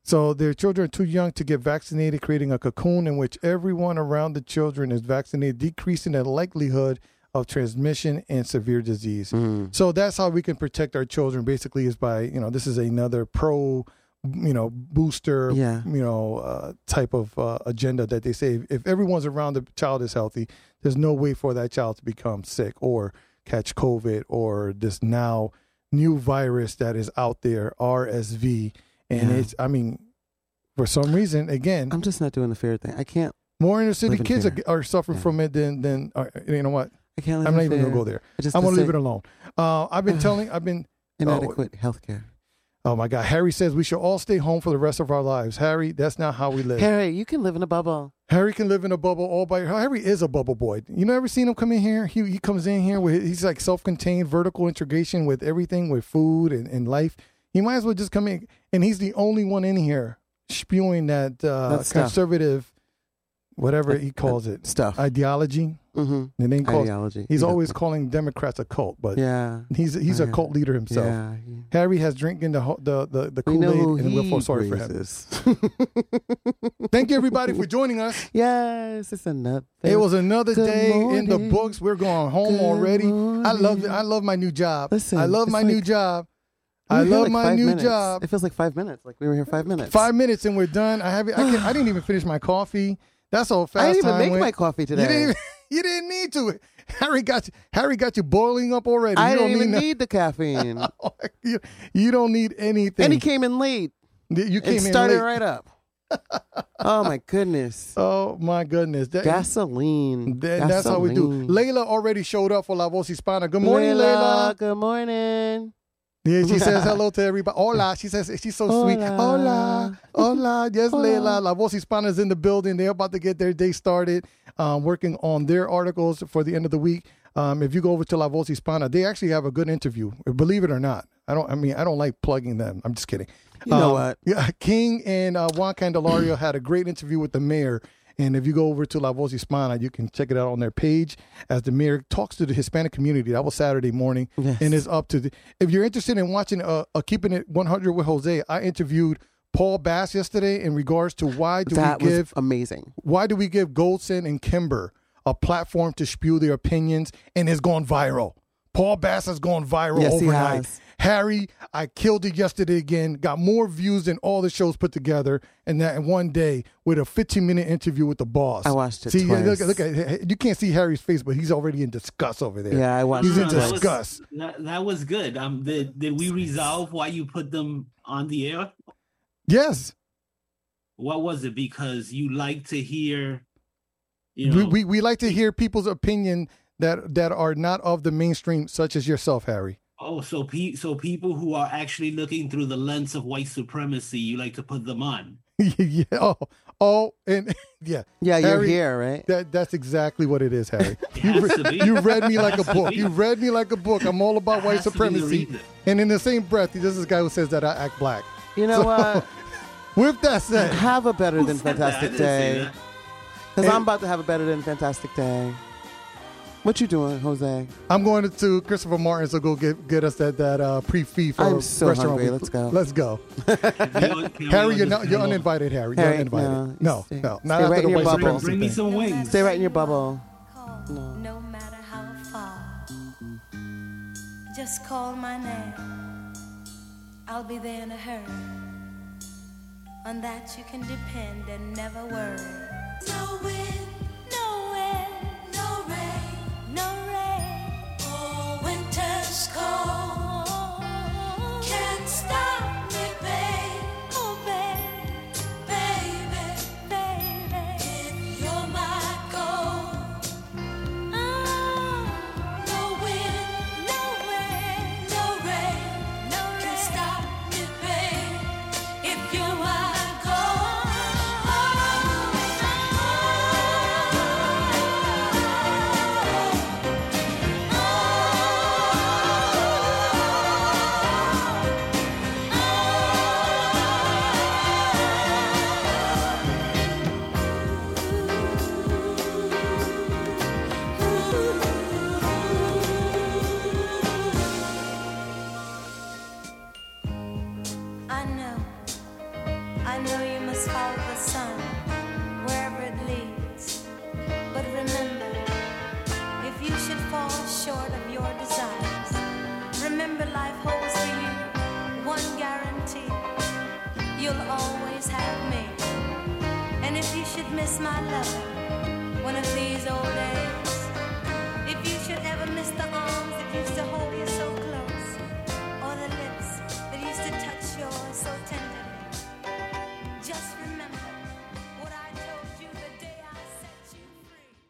So their children are too young to get vaccinated, creating a cocoon in which everyone around the children is vaccinated, decreasing the likelihood of transmission and severe disease. Mm. So that's how we can protect our children. Basically, is by you know this is another pro, you know, booster, Yeah. you know, uh, type of uh, agenda that they say if everyone's around the child is healthy, there's no way for that child to become sick or catch COVID or this now new virus that is out there, RSV, and Yeah. it's I mean, for some reason again, I'm just not doing the fair thing. I can't. more inner city in kids are, are suffering Yeah. from it than than uh, you know what. I can't. I'm not even gonna go there. I just I'm gonna to leave it alone. Uh, I've been telling. I've been. Inadequate health care. Oh my God. Harry says we should all stay home for the rest of our lives. Harry, that's not how we live. Harry, you can live in a bubble. Harry can live in a bubble all by Harry is a bubble boy. You know, ever seen him come in here? He he comes in here with he's like self-contained, vertical integration with everything, with food and, and life. He might as well just come in, and he's the only one in here spewing that, uh, That conservative, whatever he calls it, Stuff. ideology. Mm-hmm. And then he calls, Ideology. he's Yeah. always calling Democrats a cult, but Yeah. he's he's a cult leader himself. Yeah. Harry has drinking the the the, the Kool Aid, and we'll he feel sorry for him. Thank you everybody for joining us. yes, it's another. It was another Good day in the books. We're going home Good already. I love it. I love my new job. Listen, I love my new job. I love like my new minutes. job. It feels like five minutes. Like we were here five minutes. Five minutes and we're done. I haven't. I, can, I didn't even finish my coffee. That's all fast I didn't even make went. my coffee today. You didn't. Even, you didn't need to. Harry got you. Harry got you boiling up already. I you didn't don't even need, the caffeine. Oh, you, you don't need anything. and he came in late. you came It in started late. right up. oh my goodness. Oh my goodness. That- Gasoline. that- that's how we do. Layla already showed up for La Voz Hispana. Good morning, Layla. Good morning. Yeah, she says hello to everybody. Hola. She says she's so sweet. Hola. Hola. Yes, Hola. Layla. La Voz Hispana is in the building. They're about to get their day started, um, working on their articles for the end of the week. Um, if you go over to La Voz Hispana, they actually have a good interview. Believe it or not. I don't. I mean, I don't like plugging them. I'm just kidding. You know Um, what? Yeah, King and uh, Juan Candelario had a great interview with the mayor. And if you go over to La Voz Hispana, you can check it out on their page as the mayor talks to the Hispanic community. That was Saturday morning, Yes. and is up to. The, if you're interested in watching uh, uh, Keeping It 100 with Jose, I interviewed Paul Bass yesterday in regards to why do That we was give amazing. why do we give Goldson and Kimber a platform to spew their opinions, and it's gone viral. Paul Bass has gone viral Yes, he overnight. has. Harry, I killed it yesterday again. Got more views than all the shows put together, and that in one day with a 15 minute interview with the boss. I watched it See, yeah, look, look at you can't see Harry's face, but he's already in disgust over there. Yeah, I watched He's it in No, that was- disgust. That, that was good. Um, did did we resolve why you put them on the air? Yes, What was it? Because you like to hear, you know, we, we we like to hear people's opinion that that are not of the mainstream, such as yourself, Harry. oh, so pe- so people who are actually looking through the lens of white supremacy, you like to put them on. yeah. Oh, oh, and yeah. Yeah, you're here, right? That that's exactly what it is, Harry. It You, has re- to be. you read me like a book. You read me like a book. I'm all about That white has to be the supremacy. And in the same breath, this is a guy who says that I act black. You know So- what? With that said, Have a better Who than said that? Fantastic day. Because I'm about to have a better than fantastic day. What you doing, Jose? I'm going to Christopher Martin's to go get get us that that uh, prix fixe for I'm so restaurant. hungry. Let's go. Let's go. Can we- can we Harry, you're not, you're uninvited. Harry, Harry, you're uninvited. no, No, stay- no, stay not right after in the your white bubble. supremacy Bring me some wings. Stay right in your bubble. Call, no matter how far. Just call my name. I'll be there in a hurry. On that you can depend and never worry. No no rain. Oh, winter's cold. Miss my love one of these old days,